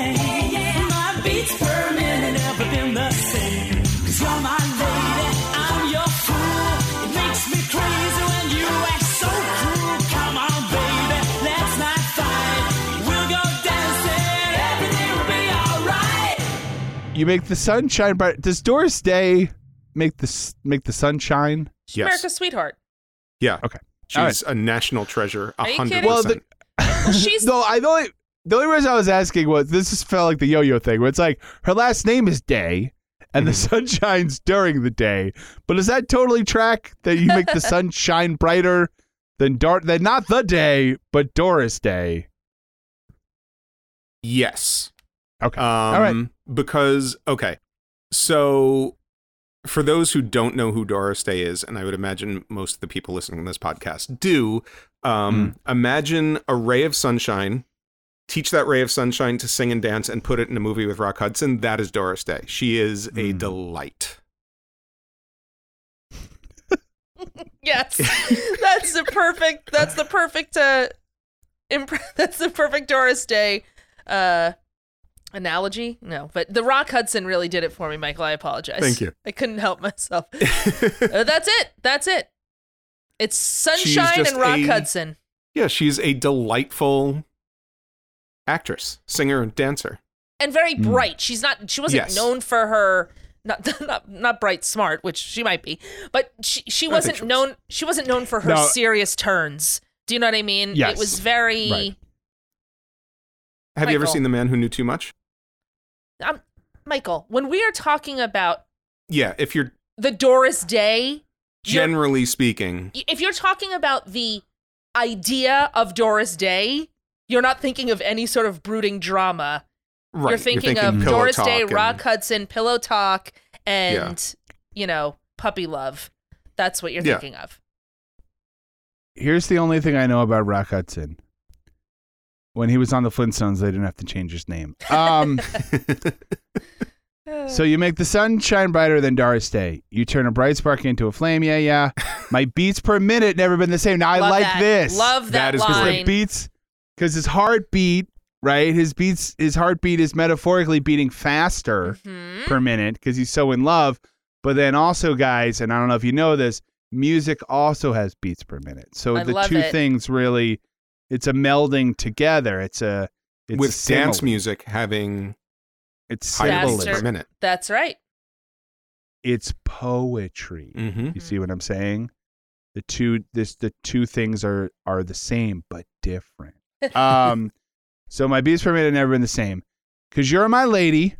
You're my lady, I'm your fool. It makes me crazy when you act so cruel. Come on, baby, let's not fight. We'll go dancing, everything will be alright. You make the sun shine bright. Does Doris Day make the make the sun shine? Yes. America's sweetheart. Yeah. Okay. She's All right. a national treasure. A hundred percent. Well, she's <laughs> No, I the only the only reason I was asking was this just felt like the yo-yo thing, where it's like her last name is Day, and the sun <laughs> shines during the day. But does that totally track that you make the sun <laughs> shine brighter than dark than not the day, but Doris Day? Yes. Okay. Um, right. Because okay, so for those who don't know who Doris Day is, and I would imagine most of the people listening to this podcast do, um, Hmm. imagine a ray of sunshine. Teach that ray of sunshine to sing and dance, and put it in a movie with Rock Hudson. That is Doris Day. She is a Hmm. delight. <laughs> yes. That's the perfect. That's the perfect. Uh, imp- <laughs> that's the perfect Doris Day. Uh, analogy. No, but the Rock Hudson really did it for me, Michael. I apologize. Thank you. I couldn't help myself. <laughs> Uh, that's it. That's it. It's Sunshine and Rock a- Hudson. yeah, she's a delightful actress, singer, and dancer. and very bright. She's not. She wasn't Yes. known for her. Not, <laughs> not not bright smart, which she might be, but she she wasn't she was. known. She wasn't known for her No. serious turns. Do you know what I mean? Yes. It was very. Right. Have you ever seen The Man Who Knew Too Much? Um, Michael, when we are talking about Yeah, if you're the Doris Day, generally speaking, if you're talking about the idea of Doris Day, you're not thinking of any sort of brooding drama. right, you're thinking, of Doris Day, and- Rock Hudson, Pillow Talk, and you know, Puppy Love. That's what you're Yeah. thinking of. Here's the only thing I know about Rock Hudson. When he was on the Flintstones, they didn't have to change his name. Um, <laughs> so you make the sun shine brighter than Doris Day. You turn a bright spark into a flame. Yeah, yeah. <laughs> My beats per minute never been the same. Now I Love like that. this. Love That that, is because line. the beats because his heartbeat right his beats his heartbeat is metaphorically beating faster Mhm. per minute because he's so in love but then also guys and i don't know if you know this music also has beats per minute so I the love two it. things really it's a melding together it's a it's with a dance music having it's higher Faster. per minute. That's right. it's poetry Mm-hmm. you see what i'm saying the two this the two things are are the same but different um so my beats per minute have never been the same. Because you're my lady.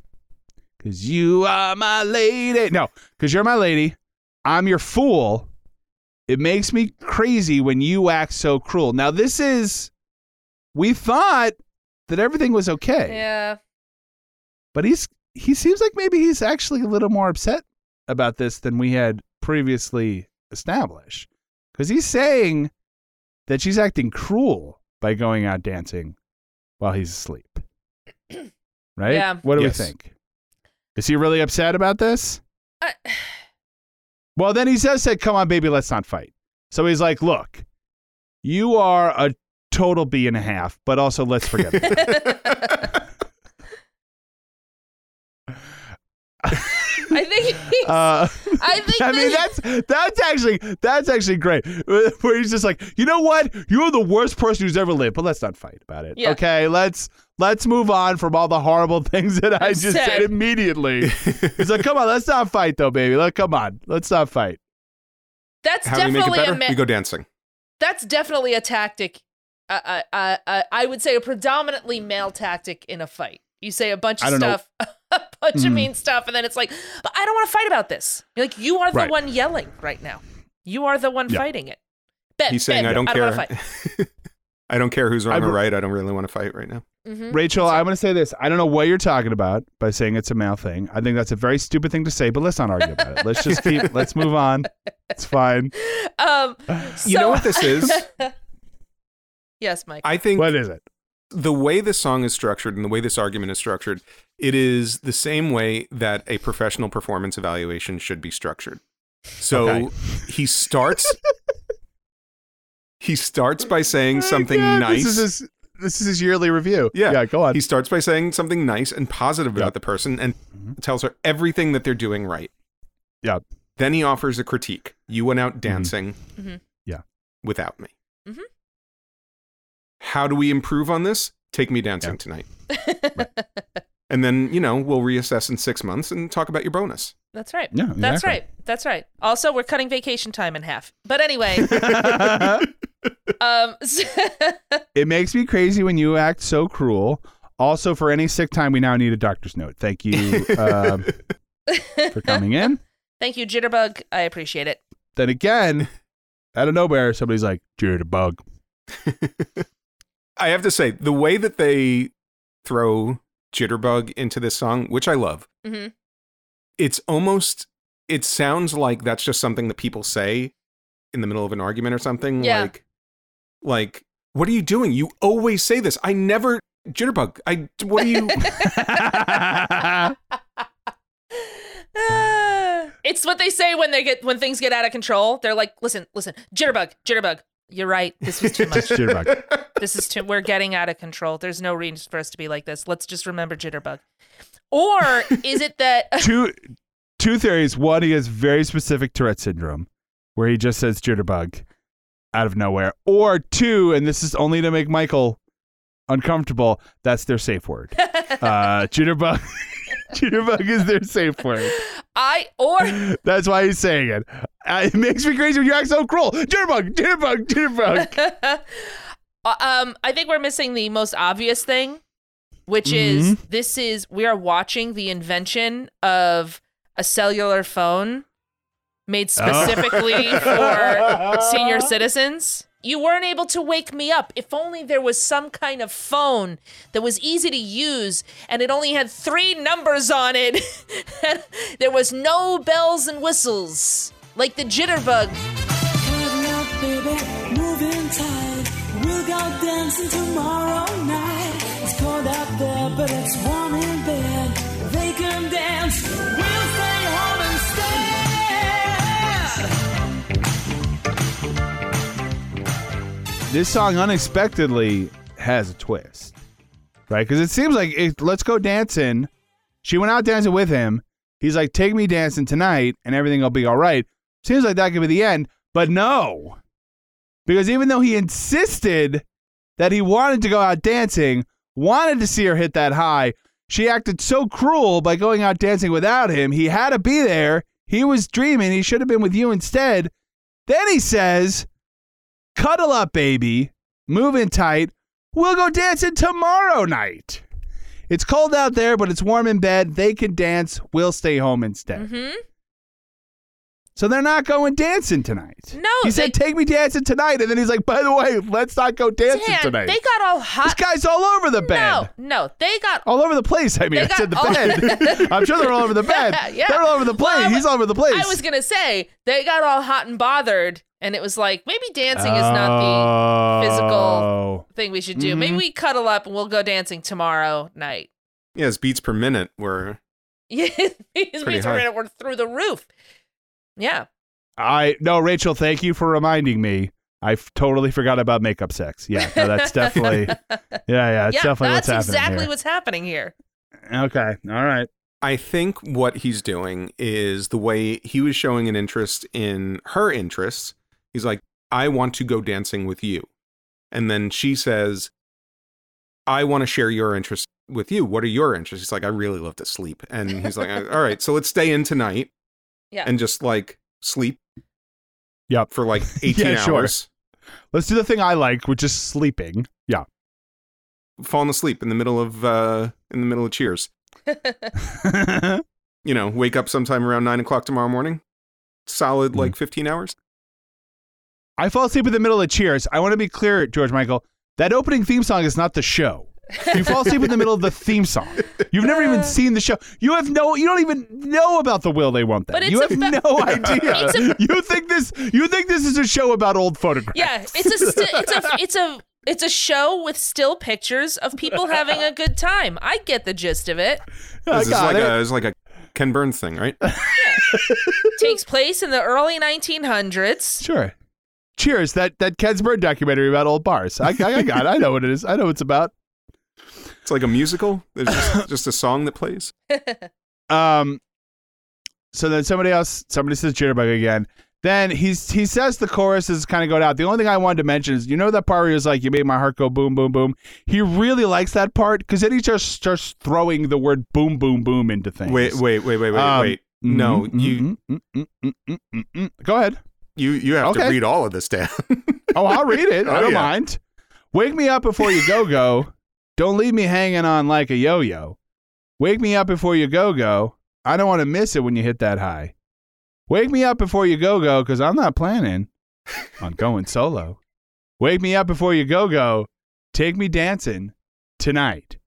Because you are my lady. No because you're my lady. I'm your fool. It makes me crazy when you act so cruel. Now this is we thought that everything was okay. Yeah. but he's he seems like maybe he's actually a little more upset about this than we had previously established. Because he's saying that she's acting cruel by going out dancing while he's asleep. <clears throat> Right? Yeah. what do Yes. we think? Is he really upset about this? I- <sighs> well then he says said come on baby let's not fight. So he's like look you are a total b and a half but also let's forget <laughs> I think he's, uh I think <laughs> I mean that- that's that's actually that's actually great. <laughs> Where he's just like, you know what, you're the worst person who's ever lived, but let's not fight about it. Yeah. Okay, let's let's move on from all the horrible <laughs> things that I just said. said immediately. he's like, come on, let's not fight though, baby. Let come on, let's not fight. that's How do we make it definitely better? a ma- we go dancing. that's definitely a tactic. Uh, uh, uh, uh, I would say a predominantly male tactic in a fight. You say a bunch I of don't know. Stuff, <laughs> a bunch of Mhm. mean stuff, and then it's like, but I don't want to fight about this. You're like, you are the Right. one yelling right now. You are the one Yeah. fighting it. Ben, He's saying, ben, "I don't I care. don't want fight. <laughs> I don't care who's wrong or right. I don't really want to fight right now." Mhm. Rachel, I'm going to say this. I don't know what you're talking about by saying it's a male thing. I think that's a very stupid thing to say, but let's not argue about it. Let's just keep, let's move on. It's fine. <laughs> Um, You know what this is? yes, Mike. I think What is it? the way this song is structured and the way this argument is structured, it is the same way that a professional performance evaluation should be structured. So Okay. he starts he starts by saying <laughs> something Oh, God, nice. This is his, this is his yearly review. Yeah. Yeah, go on. He starts by saying something nice and positive about Yep. the person and Mhm. tells her everything that they're doing right. Yep. Then he offers a critique. You went out dancing Mhm. Yeah. without me. Mhm. How do we improve on this? Take me dancing tonight. <laughs> And then, you know, we'll reassess in six months and talk about your bonus. That's right. Yeah, That's right. That's right. Also, we're cutting vacation time in half. But anyway, <laughs> <laughs> um, <laughs> it makes me crazy when you act so cruel. Also, for any sick time, we now need a doctor's note. Thank you um, for coming in. thank you, Jitterbug. I appreciate it. Then again, out of nowhere, somebody's like, Jitterbug. I have to say, the way that they throw Jitterbug into this song, which I love, hmm it's almost, it sounds like that's just something that people say in the middle of an argument or something. Yeah. Like, like, what are you doing? You always say this. I never, Jitterbug, I, what are you? <laughs> <laughs> It's what they say when they get when things get out of control. They're like, listen, listen, Jitterbug, Jitterbug. You're right. This was too much. <laughs> Jitterbug. this is too. We're getting out of control. There's no reason for us to be like this. Let's just remember Jitterbug. Or is it that? <laughs> two two theories. One, he has very specific Tourette syndrome, where he just says jitterbug out of nowhere. Or two, and this is only to make Michael uncomfortable. That's their safe word. <laughs> Uh, jitterbug. <laughs> jitterbug is their safe word. I or That's why he's saying it. Uh, it makes me crazy when you act so cruel. Jitterbug, jitterbug, jitterbug. <laughs> Uh, um, I think we're missing the most obvious thing, which is this is we are watching the invention of a cellular phone made specifically for <laughs> senior citizens. You weren't able to wake me up. If only there was some kind of phone that was easy to use and it only had three numbers on it. <laughs> there was no bells and whistles. Like the jitterbug. Up, baby, tight. We'll go dancing tomorrow night. It's cold out there, but it's warm in this song unexpectedly has a twist, right? Because it seems like it, let's go dancing. She went out dancing with him. He's like, take me dancing tonight, and everything will be all right. Seems like that could be the end, but no, because even though he insisted that he wanted to go out dancing, wanted to see her hit that high, she acted so cruel by going out dancing without him. He had to be there. He was dreaming. He should have been with you instead. Then he says, Cuddle up, baby. Move in tight. We'll go dancing tomorrow night. It's cold out there, but it's warm in bed. They can dance. We'll stay home instead. hmm So they're not going dancing tonight. No, He said, they- Take me dancing tonight. And then he's like, By the way, let's not go dancing Dan, tonight. they got all hot. this guy's all over the bed. No, no, they got. All over the place. I mean, I said the bed. <laughs> <laughs> I'm sure they're all over the bed. Yeah. They're all over the place. Well, He's all over the place. I was gonna say they got all hot and bothered, and it was like maybe dancing is not Oh. the physical thing we should do. Maybe Mhm. we cuddle up and we'll go dancing tomorrow night. Yeah, his beats per minute were <laughs> Yeah, his beats high. were, were through the roof. Yeah, I no, Rachel. Thank you for reminding me. I f- totally forgot about makeup sex. Yeah, no, that's <laughs> definitely. Yeah, yeah, it's yeah, definitely that's what's happening exactly here. what's happening here. Okay, all right. I think what he's doing is the way he was showing an interest in her interests. He's like, I want to go dancing with you. And then she says, I want to share your interests with you. What are your interests? He's like, I really love to sleep. And he's like, All right, so let's stay in tonight <laughs> Yeah. and just like sleep. Yep. For like <laughs> 18 Yeah, sure. hours. Let's do the thing I like, which is sleeping. Yeah. Falling asleep in the middle of uh in the middle of cheers. <laughs> You know, wake up sometime around nine o'clock tomorrow morning. Solid like 15 hours. I fall asleep in the middle of Cheers. I want to be clear, George Michael. That opening theme song is not the show. You fall asleep in the middle of the theme song. You've never even uh. seen the show. You have no. You don't even know about the will they won't they. But it's you have about- no <laughs> idea. A- you think this? You think this is a show about old photographs? Yeah, it's a sti- it's a it's a it's a show with still pictures of people having a good time. I get the gist of it. I This is got like it. a, it's like a Ken Burns thing, right? Takes place in the early 1900s. Sure. Cheers. That that Ken Burns documentary about old bars. I, I, I got it. I know what it is. I know what it's about. It's like a musical. There's just, <laughs> just a song that plays. Um. So then somebody else, somebody says jitterbug again. Then he's he says the chorus is kind of going out. The only thing I wanted to mention is you know that part where he was like, "You made my heart go boom boom boom." He really likes that part because then he just starts throwing the word boom boom boom into things. Wait, wait, wait, wait, wait, Um, wait. No, mm, you mm, mm, mm, mm, mm, mm, mm. Go ahead. You you have to read all of this down. <laughs> Oh, I'll read it. I <laughs> Oh, don't yeah. mind. Wake me up before you go go. Don't leave me hanging on like a yo yo. Wake me up before you go go. I don't want to miss it when you hit that high. Wake me up before you go go because I'm not planning on going solo. Wake me up before you go go. Take me dancing tonight.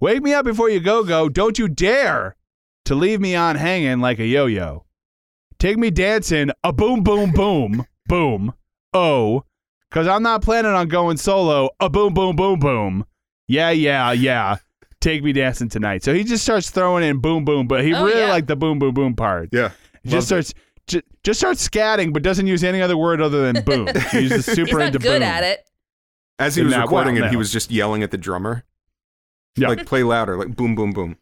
Wake me up before you go go. Don't you dare to leave me on hanging like a yo yo. Take me dancing a boom boom boom boom. Oh, because I'm not planning on going solo. A boom, boom, boom, boom. Yeah, yeah, yeah. Take me dancing tonight. So he just starts throwing in boom, boom, but he Oh, really yeah. liked the boom, boom, boom part. yeah. He just starts ju- just starts scatting, but doesn't use any other word other than boom. <laughs> He uses <laughs> He's super not into good boom. at it. As he was Now- recording well, it, he no. was just yelling at the drummer. Yeah. Like play louder, like boom, boom, boom.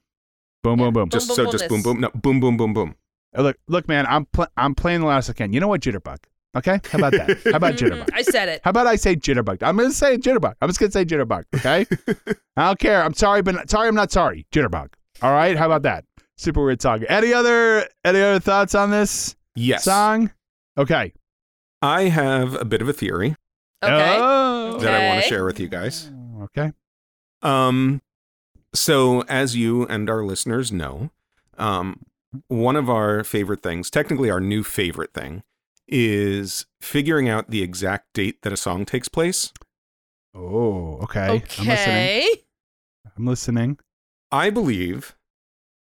Boom, boom, boom. Just boom, so boom, just boom boom, boom. No, boom, boom, boom, boom. Uh, Look, look, man. I'm pl- I'm playing the loudest I can. You know what, jitterbug? Okay, how about that? How about <laughs> jitterbug? Mhm, I said it. How about I say jitterbug? I'm gonna say jitterbug. I'm just gonna say jitterbug. Okay. <laughs> I don't care. I'm sorry, but sorry, I'm not sorry. Jitterbug. All right. How about that? Super weird song. Any other any other thoughts on this Yes. song? Okay. I have a bit of a theory Okay. Oh. that I want to share with you guys. Okay. Um, so as you and our listeners know, um, one of our favorite things, technically our new favorite thing, is figuring out the exact date that a song takes place. Oh. Okay. Okay. I'm listening. I'm listening. I believe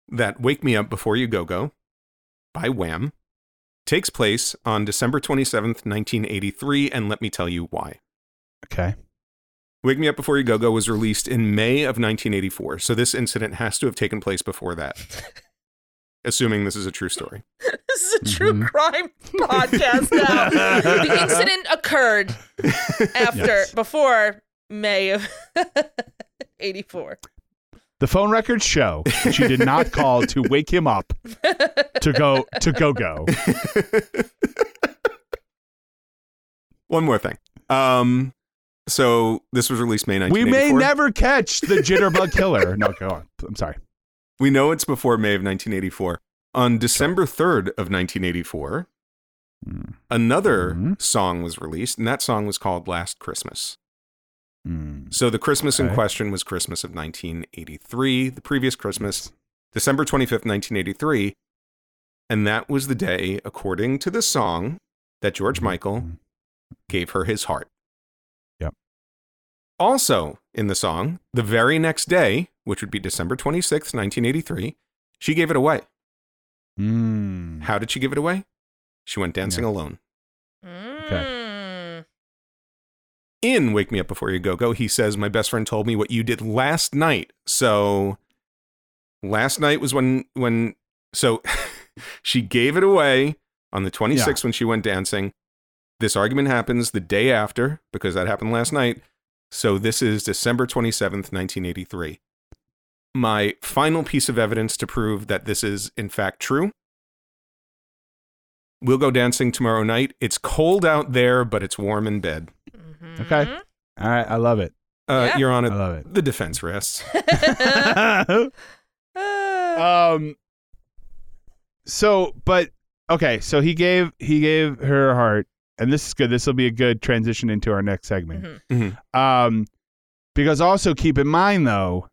that "Wake Me Up Before You Go Go" by Wham takes place on December twenty seventh, nineteen eighty three, and let me tell you why. Okay. Wake Me Up Before You Go Go was released in May of 1984, so this incident has to have taken place before that. <laughs> Assuming this is a true story. <laughs> This is a true Mhm. crime <laughs> podcast now. <laughs> the incident occurred after, Yes. before May of 84. The phone records show that she did not call to wake him up to go to go go. One more thing. Um, so this was released May We may never catch the jitterbug killer. No, go on. I'm sorry. We know it's before May of 1984. On December 3rd of 1984, Mm, another Mhm. song was released, and that song was called Last Christmas. mm. So the Christmas in question was Christmas of 1983, the previous Christmas, December 25th, 1983. And that was the day, according to the song, that George Michael Mm. gave her his heart. Yep. Also in the song, the very next day, which would be December 26th, 1983, she gave it away. Mm. How did she give it away? She went dancing alone. Mm. In Wake Me Up Before You Go Go, he says, My best friend told me what you did last night. So last night was when when so <laughs> she gave it away on the 26th when she went dancing. This argument happens the day after because that happened last night. So this is December 27th, 1983. My final piece of evidence to prove that this is in fact true. We'll go dancing tomorrow night. It's cold out there, but it's warm in bed. Mhm. Okay. All right. I love it. Uh, Yeah. Your I love it. the defense rests. <laughs> <laughs> Um. So, but okay. So he gave he gave her a heart, and this is good. This will be a good transition into our next segment. mhm. Mhm. Um, because also keep in mind though,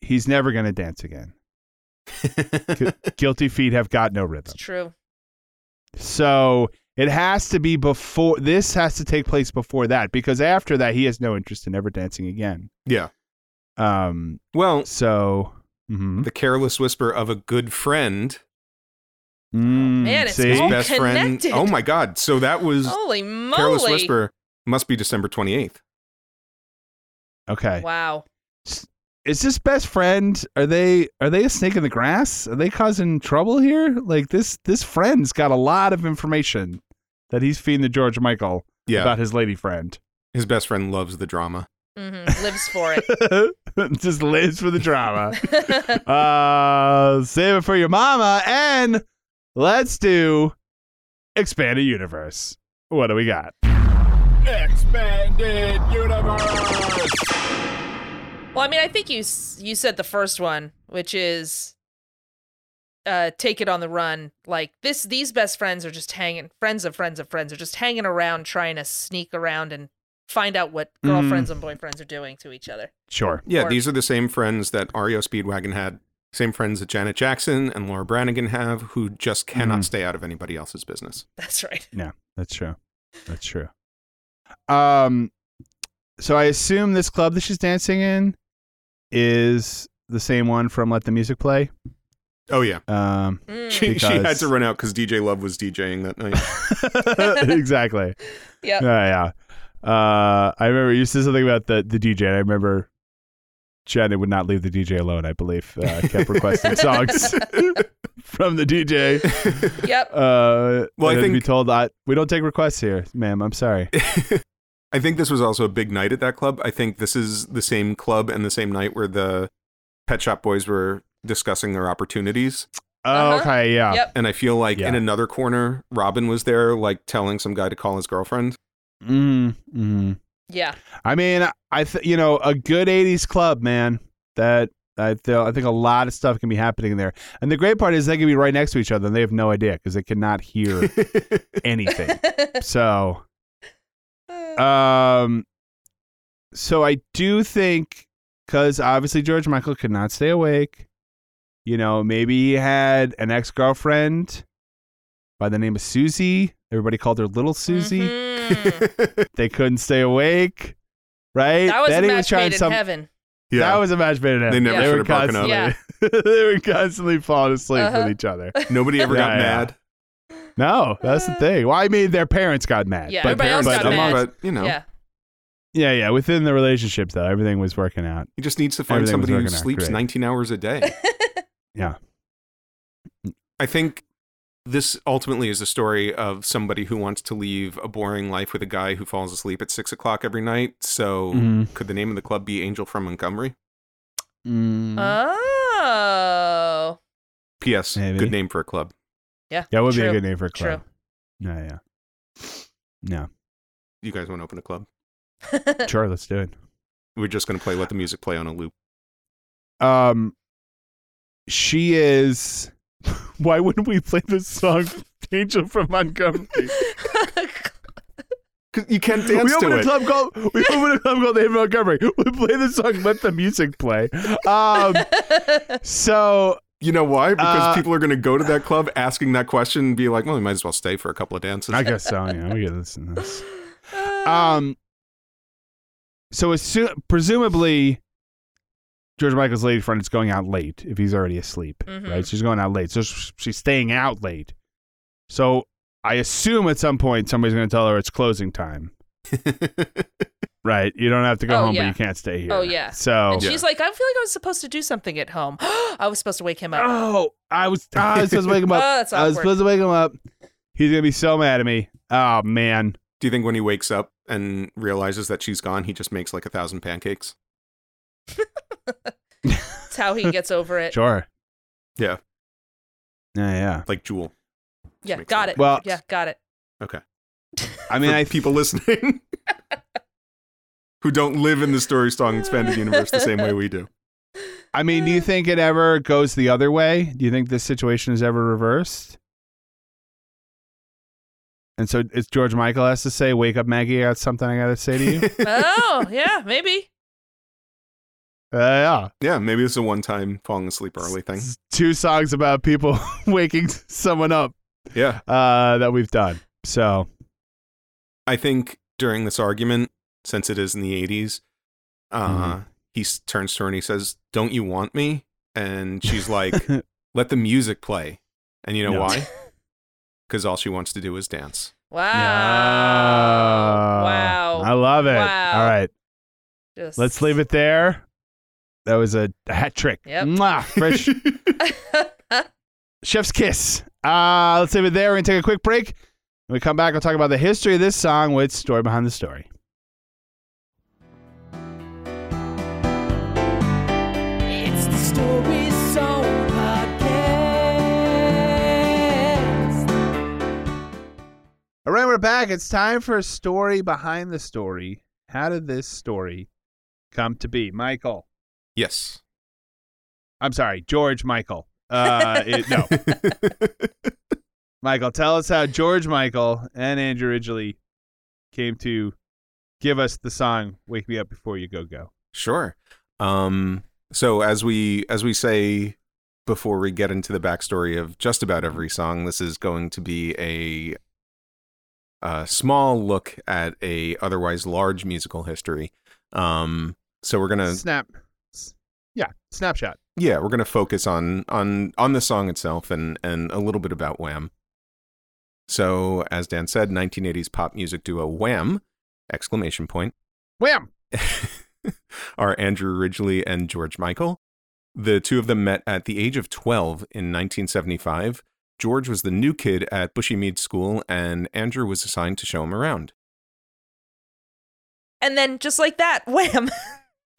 he's never going to dance again. <laughs> Guilty feet have got no rhythm. It's true. So it has to be before. This has to take place before that because after that he has no interest in ever dancing again. yeah. Um, Well, so mhm. the careless whisper of a good friend, Mm, Man, it's see? all best friend. connected. Oh my God! So that was Holy moly! careless whisper. Must be December twenty eighth. okay. Wow. Is this best friend? Are they are they a snake in the grass? Are they causing trouble here? Like this this friend's got a lot of information that he's feeding to George Michael Yeah, about his lady friend. his best friend loves the drama. mm-hmm. Lives for it. <laughs> Just lives for the drama. <laughs> uh, save it for your mama, and let's do expanded universe. What do we got? Expanded universe. Well, I mean, I think you you said the first one, which is uh take it on the run. Like this these best friends are just hanging friends of friends of friends are just hanging around trying to sneak around and find out what girlfriends and boyfriends are doing to each other. Sure. Yeah, Or- these are the same friends that REO Speedwagon had. Same friends that Janet Jackson and Laura Branigan have, who just cannot Mhm. stay out of anybody else's business. <laughs> That's right. Yeah, that's true. That's true. Um, so I assume this club that she's dancing in is the same one from Let the Music Play. Oh yeah, Um, Mm. she, she had to run out because DJ Love was DJing that night. <laughs> exactly. <laughs> Yep. Yeah, yeah. Uh, I remember you said something about the the DJ. and I remember Janet would not leave the DJ alone. I believe uh, kept requesting <laughs> songs from the DJ. Yep. Uh, Well, I think then be told that we don't take requests here, ma'am. I'm sorry. I think this was also a big night at that club. I think this is the same club and the same night where the Pet Shop Boys were discussing their opportunities. Oh, Uh-huh. okay, yeah. Yep. And I feel like in another corner, Robyn was there, like telling some guy to call his girlfriend. Mm, mm. Yeah. I mean, I th- you know a good '80s club, man. That I feel I think a lot of stuff can be happening there. And the great part is they can be right next to each other and they have no idea because they cannot hear <laughs> anything. <laughs> So, um, so I do think because obviously George Michael could not stay awake. You know, maybe he had an ex girlfriend by the name of Susie. Everybody called her Little Susie. Mhm. <laughs> They couldn't stay awake, right? That was Then a he match trying made in some- heaven. That was a match made in heaven. They never were should have broken up. constantly- <laughs> they were constantly falling asleep Uh-huh. with each other. Nobody ever got Yeah, yeah. mad. No, that's the thing. Well, I mean, their parents got mad. Yeah, but, everybody else but got among- mad. But, you know, Yeah. Yeah, yeah. Within the relationship, though, everything was working out. he just needs to find Everything somebody who sleeps great. 19 hours a day. <laughs> Yeah. I think this ultimately is a story of somebody who wants to leave a boring life with a guy who falls asleep at six o'clock every night. So, Mhm. could the name of the club be Angel from Montgomery? Mm. Oh. P.S. Maybe. Good name for a club. Yeah. that would be a good name for a True. club. Yeah, yeah. <sniffs> Yeah. You guys want to open a club? <laughs> Sure, let's do it. We're just going to play Let the Music Play on a loop. Um, she is. <laughs> Why wouldn't we play this song, <laughs> "Angel from Montgomery"? 'Cause You can't we dance open to a it. club called we open a club called Angel from Montgomery. We play the song, let the music play. Um, so You know why? Because Uh, people are going to go to that club asking that question and be like, well, we might as well stay for a couple of dances. I guess so. Yeah, we get this and this. <laughs> Um, so assu- presumably, George Michael's lady friend is going out late if he's already asleep, Mhm. right? She's going out late, so she's staying out late. So I assume at some point somebody's going to tell her it's closing time, <laughs> right? You don't have to go Oh, home, yeah. but you can't stay here. Oh, yeah. So and she's like, I feel like I was supposed to do something at home. <gasps> I was supposed to wake him up. oh, I was ah, I was supposed to wake him <laughs> up. Oh, that's I was supposed to wake him up. He's gonna be so mad at me. Oh man. Do you think when he wakes up and realizes that she's gone, he just makes like a thousand pancakes? <laughs> That's how he gets over it. Sure. Yeah, Yeah, yeah. like Jewel. Yeah, got it. Well- yeah, got it. Okay. <laughs> I mean, For I people listening who don't live in the Story Song <laughs> expanded universe the same way we do. I mean, do you think it ever goes the other way? Do you think this situation is ever reversed? And so it's George Michael has to say, "Wake up, Maggie! I got something I got to say to you." <laughs> oh, yeah, maybe. uh, yeah, yeah, maybe it's a one-time falling asleep early thing. It's two songs about people <laughs> waking someone up Yeah, uh, that we've done. So I think during this argument, since it is in the '80s, uh, Mhm. he turns to her and he says, "Don't you want me?" And she's like, <laughs> "Let the music play." And you know No. why? <laughs> Because all she wants to do is dance. Wow. Yeah. Wow. I love it. Wow. All right. Just... Let's leave it there. That was a hat trick. Yep. Mwah. Fresh <laughs> chef's kiss. Uh, let's leave it there. We're going to take a quick break. When we come back, we'll talk about the history of this song with Story Behind the Story. All right, we're back. It's time for a story behind the story. How did this story come to be? Michael. Yes. I'm sorry, George Michael. Uh, <laughs> it, no, Michael, tell us how George Michael and Andrew Ridgeley came to give us the song "Wake Me Up Before You Go Go." Sure. Um, so as we as we say before we get into the backstory of just about every song, this is going to be a a small look at a otherwise large musical history. Um, so we're gonna Snap. Yeah, snapshot. yeah we're gonna focus on on on the song itself and and a little bit about Wham. So as Dan said, 1980s pop music duo Wham! Exclamation point. Wham! <laughs> are Andrew Ridgeley and George Michael. The two of them met at the age of 12 in 1975. George was the new kid at Bushy Mead School, and Andrew was assigned to show him around. and then just like that, <laughs> wham,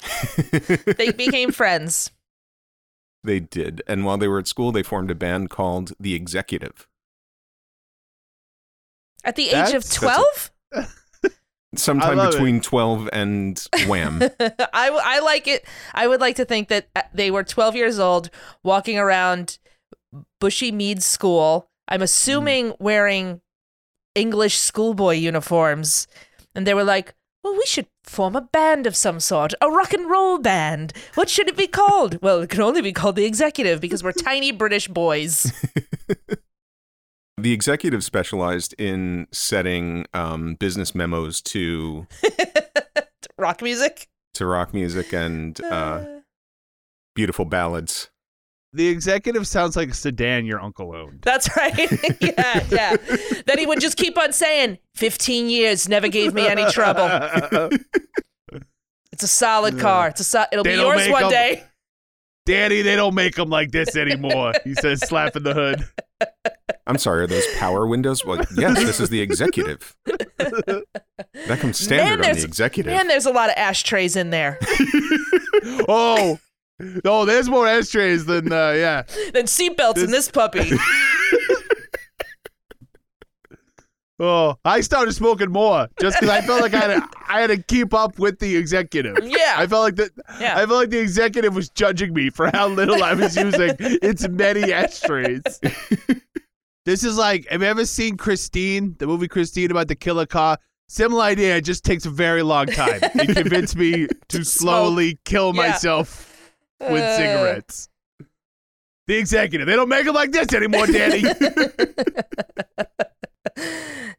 <laughs> they became friends. they did. And while they were at school, they formed a band called The Executive. At the age of That's- 12? <laughs> Sometime love it. between 12 and Wham. I like it. I would like to think that uh, they were 12 years old, walking around Bushy Mead School. I'm assuming wearing English schoolboy uniforms. And they were like, well, we should form a band of some sort, a rock and roll band. What should it be called? <laughs> Well, it can only be called The Executive because we're tiny <laughs> British boys. the Executive specialized in setting um, business memos to, <laughs> rock music. to rock music and uh, beautiful ballads. The executive sounds like a sedan your uncle owned. That's right. <laughs> yeah, yeah. Then he would just keep on saying, 15 years never gave me any trouble. It's a solid car. It's a so- it'll They be yours make one 'em. day. Daddy, they don't make them like this anymore. He says, <laughs> slapping the hood. I'm sorry, are those power windows? Well, yes, this is the executive. That comes standard on the executive. And there's a lot of ashtrays in there. <laughs> Oh, oh, there's more ashtrays than uh, yeah. <laughs> Then seatbelts in this puppy. <laughs> <laughs> Oh, I started smoking more just because I felt like I had, to, I had to keep up with the executive. Yeah. I felt like that. Yeah. I felt like the executive was judging me for how little I was using its many ashtrays. this is like, have you ever seen Christine, the movie Christine about the killer car? Similar idea. It just takes a very long time. It convinced me to slowly kill Yeah. myself with Uh. cigarettes. The executive. They don't make them like this anymore, Daddy. <laughs>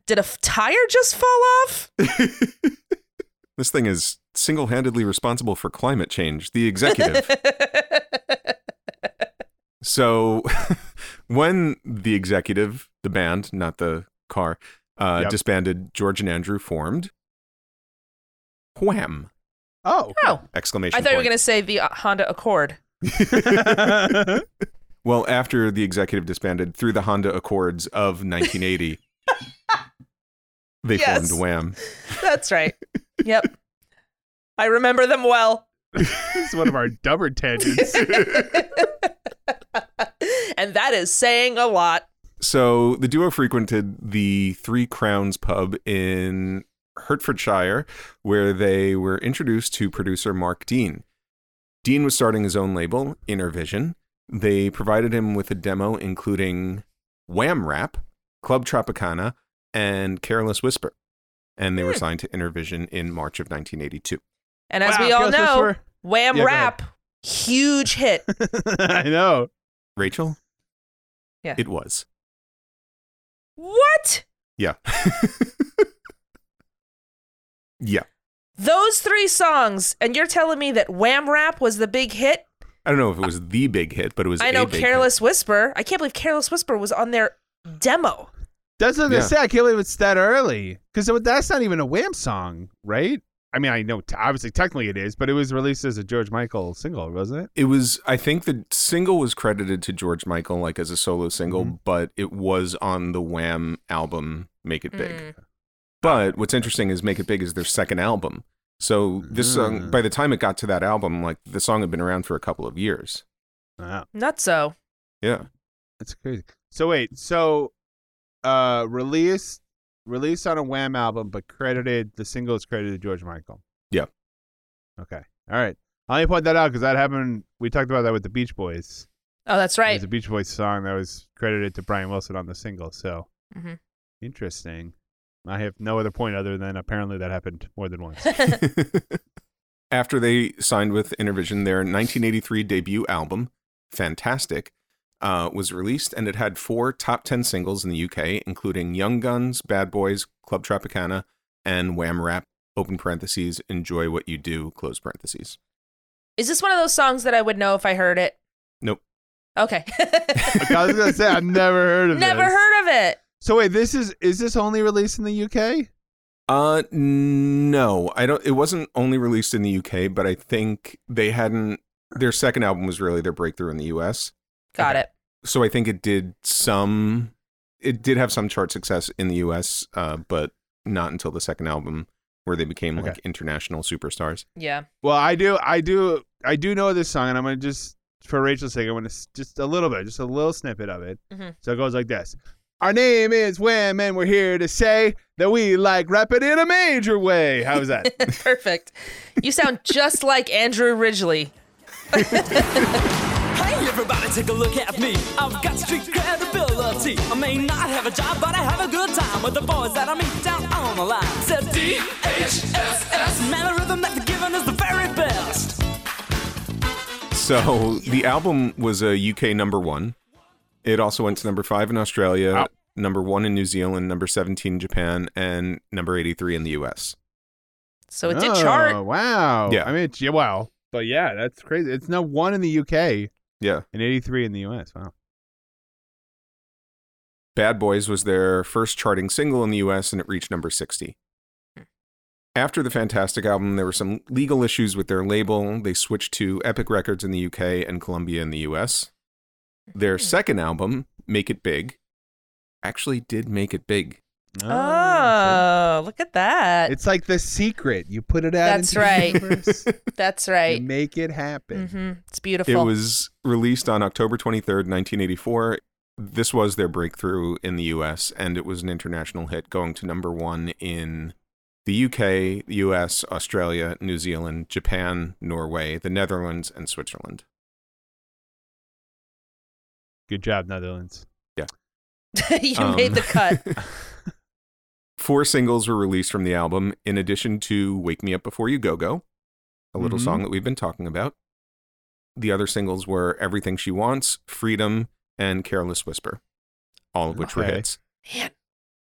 Did a f- tire just fall off? <laughs> This thing is single handedly responsible for climate change, the executive. <laughs> so, when the executive, the band, not the car, uh, Yep. disbanded, George and Andrew formed Wham! Oh. oh, Exclamation I thought you were going to say the uh, Honda Accord. <laughs> Well, after the executive disbanded through the Honda Accords of 1980, they Yes. formed Wham! That's right. <laughs> Yep. I remember them well. this is one of our dumber tangents. <laughs> and that is saying a lot. So the duo frequented the Three Crowns pub in Hertfordshire, where they were introduced to producer Mark Dean. Dean was starting his own label, Innervision. They provided him with a demo including Wham Rap, Club Tropicana, and Careless Whisper. And they were hmm. signed to Innervision in March of 1982. And as Wow, we all Careless know, Whisper. Wham Yeah, go Rap, huge hit. <laughs> I know. Rachel? Yeah. It was. What? Yeah. <laughs> yeah. Those three songs, and you're telling me that Wham Rap was the big hit? I don't know if it was the big hit, but it was. I know big hit. Careless Whisper. I can't believe Careless Whisper was on their demo. That's what I Yeah. say. I can't believe it's that early because that's not even a Wham song, right? I mean, I know t- obviously technically it is, but it was released as a George Michael single, wasn't it? It was. I think the single was credited to George Michael, like as a solo single, Mm-hmm. but it was on the Wham album "Make It Big." Mm. But what's interesting is "Make It Big" is their second album. So this song, Mm. by the time it got to that album, like the song had been around for a couple of years. Wow, Not so. Yeah. that's crazy. So wait, so uh, released released on a Wham album, but credited the single is credited to George Michael. Yeah. Okay. All right. I only point that out because that happened. We talked about that with the Beach Boys. Oh, that's right. There's a Beach Boys song that was credited to Brian Wilson on the single. So Mhm. interesting. I have no other point other than apparently that happened more than once. <laughs> <laughs> After they signed with Innervision, their 1983 debut album, Fantastic, uh, was released and it had four top 10 singles in the UK, including Young Guns, Bad Boys, Club Tropicana, and Wham Rap, open parentheses, Enjoy What You Do, close parentheses. Is this one of those songs that I would know if I heard it? Nope. Okay. <laughs> I was gonna say I've never heard of it. Never this. heard of it. So wait, this is is this only released in the UK? Uh, no, I don't. It wasn't only released in the UK, but I think they hadn't. Their second album was really their breakthrough in the US. Got it. So I think it did some. It did have some chart success in the US, uh, but not until the second album where they became Okay. like international superstars. Yeah. Well, I do, I do, I do know this song, and I'm gonna just for Rachel's sake, I'm gonna just a little bit, just a little snippet of it. Mhm. So it goes like this. Our name is Wham, and we're here to say that we like rapping in a major way. How's that? <laughs> Perfect. You sound just like Andrew Ridgeley. <laughs> Hey everybody, take a look at me. I've got street credibility. I may not have a job, but I have a good time with the boys that I meet down on the line. Said D H S S. Man, the rhythm that they're giving is the very best. So the album was a UK number one. It also went to number five in Australia, Wow. number one in New Zealand, number 17 in Japan, and number 83 in the US. So it did Oh, chart. Wow. Yeah. I mean, it's, yeah, wow. But yeah, that's crazy. It's now one in the UK Yeah. and 83 in the US. Wow. Bad Boys was their first charting single in the US and it reached number 60. After the Fantastic album, there were some legal issues with their label. They switched to Epic Records in the UK and Columbia in the US. Their second album, Make It Big, actually did make it big. Oh, look at that. It's like the secret. You put it out That's right. the universe. <laughs> That's You right. make it happen. hmm It's beautiful. It was released on October 23rd, 1984. This was their breakthrough in the US, and it was an international hit, going to number one in the UK, US, Australia, New Zealand, Japan, Norway, the Netherlands, and Switzerland. Good job, Netherlands. Yeah. <laughs> you Um, made the cut. <laughs> <laughs> Four singles were released from the album, in addition to Wake Me Up Before You Go Go, a little Mhm. song that we've been talking about. The other singles were Everything She Wants, Freedom, and Careless Whisper, all of which were hits. Man,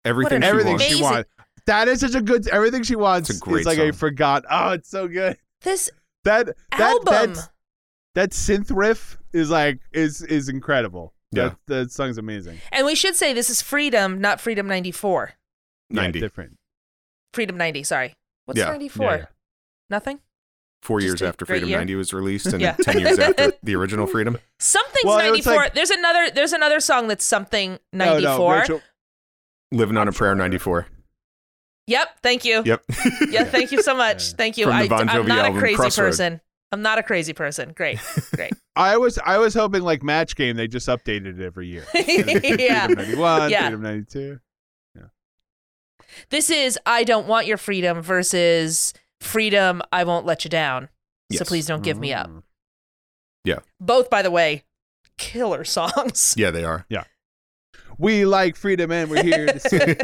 Everything, she Everything wants. she wants. That is such a good. Everything she wants It's a great is like a song. forgot. Oh, it's so good. this That that album. that that synth riff is like is is incredible. Yeah. that, that song's amazing. And we should say this is Freedom, not Freedom 94. Yeah, 90. different. Freedom 90, sorry. What's Yeah. 94? Yeah, yeah. Nothing? Four Just years after Freedom year. 90 was released and <laughs> Yeah. 10 years after <laughs> the original Freedom. Something's Well, 94. like- there's another there's another song that's something 94. no, Rachel, Living on a Prayer 94. Yep, thank you. Yep. Yeah, thank you so <laughs> much. Yeah. Thank you. From the I, Bon I'm Jovi not a album, crazy Crossroad. person. I'm not a crazy person. Great. <laughs> Great. I was I was hoping like Match Game they just updated it every year. <laughs> yeah. Freedom 91, Yeah. Freedom 92. This is I don't want your freedom versus freedom I won't let you down. So please don't give me up. Mm. Yeah. Both by the way, killer songs. Yeah, they are. Yeah. We like freedom and we're here to <laughs> say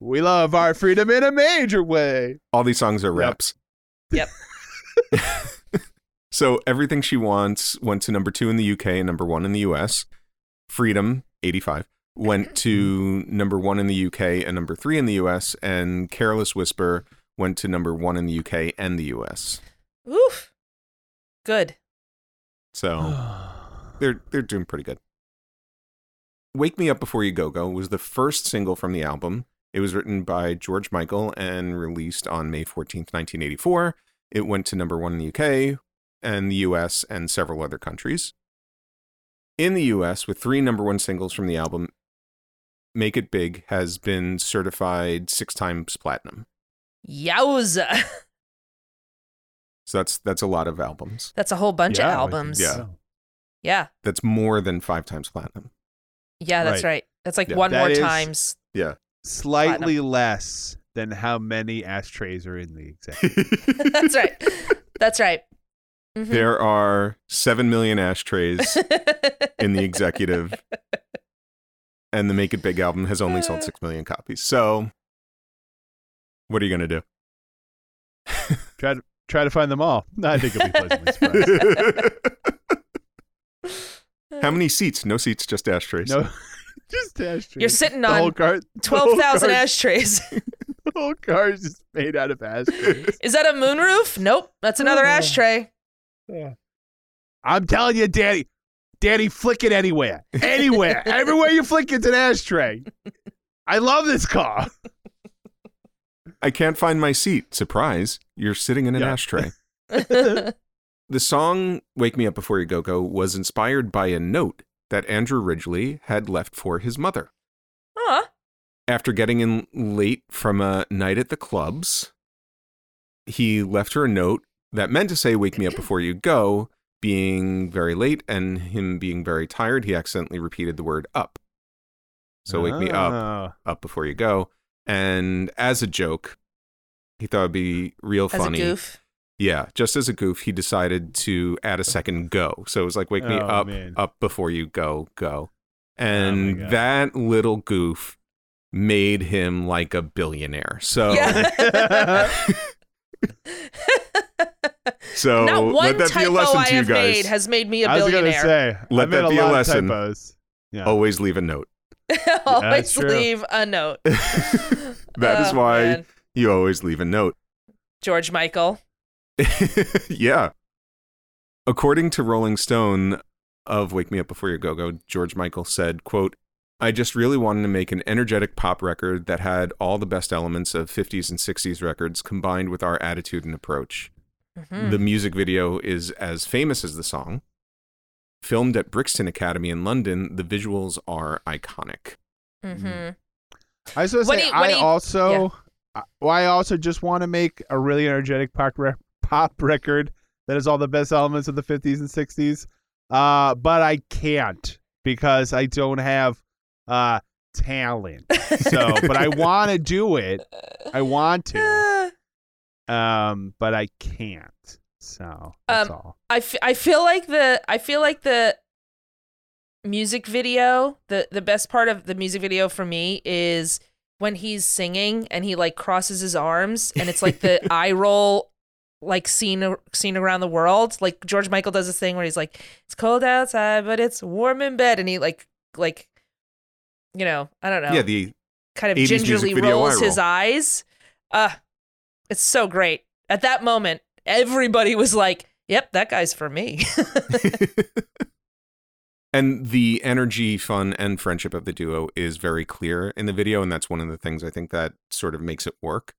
we love our freedom in a major way. All these songs are Yep. raps. Yep. <laughs> so Everything She Wants went to number two in the UK and number one in the US. Freedom, 85, went to number one in the UK and number three in the US. And Careless Whisper went to number one in the UK and the US. Oof. Good. So <sighs> they're they're doing pretty good. Wake Me Up Before You Go Go was the first single from the album. It was written by George Michael and released on May 14th, 1984. It went to number one in the UK and the US and several other countries. In the US, with three number one singles from the album, Make It Big has been certified six times platinum. Yowza. <laughs> So that's that's a lot of albums. That's a whole bunch Yeah, of albums. Yeah. so. Yeah. That's more than five times platinum. Yeah, that's Right. right. That's like Yeah. one That more is- times. Yeah. Slightly less than how many ashtrays are in the exam. <laughs> that's right. That's right. Mhm. There are seven million ashtrays in the executive, <laughs> and the Make It Big album has only sold six million copies. So, what are you gonna do? <laughs> try to try to find them all. I think it'll be pleasantly surprised. How many seats? No seats, just ashtrays. No, just ashtrays. You're sitting on car. the whole 12,000 ashtrays. The <laughs> whole car is just made out of ashtrays. Is that a moonroof? Nope. That's another ashtray. Yeah. I'm telling you, Daddy. Daddy, flick it anywhere. Anywhere. <laughs> Everywhere you flick, it's an ashtray. I love this car. I can't find my seat. Surprise! You're sitting in an Yeah. ashtray. <laughs> The song "Wake Me Up Before You Go Go" was inspired by a note that Andrew Ridgeley had left for his mother. Huh. after getting in late from a night at the clubs, he left her a note that meant to say, Wake me up before you go. Being very late and him being very tired, he accidentally repeated the word up. So, wake me up, Oh. up before you go. And as a joke, he thought it'd be real As funny. a goof. Yeah, just as a goof, he decided to add a second go. So it was like, wake me Oh, up, man. up before you go, go. Oh, and God. that little goof made him like a billionaire. So, Yeah. <laughs> so Not one let that be a typo lesson I to you have made guys. has made me a I was billionaire. gonna say. Let I made that be a lot of lesson. typos. Yeah. Always leave a note. <laughs> Always true. leave a note. <laughs> That is Oh, why man. you always leave a note. George Michael. yeah. According to Rolling Stone of Wake Me Up Before You Go Go, George Michael said, quote, I just really wanted to make an energetic pop record that had all the best elements of 50s and 60s records combined with our attitude and approach. Mhm. The music video is as famous as the song. Filmed at Brixton Academy in London, the visuals are iconic. Mm-hmm. I was gonna say he- when I he- also, I, well, I also just want to make a really energetic pop re- pop record that has all the best elements of the 50s and 60s. Uh, but I can't because I don't have uh talent. So, but I <laughs> want to do it. I want to. <sighs> Um, but I can't. So that's Um, all. I, f- I feel like the I feel like the music video the the best part of the music video for me is when he's singing and he like crosses his arms and it's like the <laughs> eye roll like scene scene around the world like George Michael does this thing where he's like it's cold outside but it's warm in bed and he like like you know I don't know Yeah, the kind of 80s music gingerly rolls his eyes. Uh it's so great. At that moment, everybody was like, "Yep, that guy's for me." <laughs> and the energy, fun, and friendship of the duo is very clear in the video, and that's one of the things I think that sort of makes it work.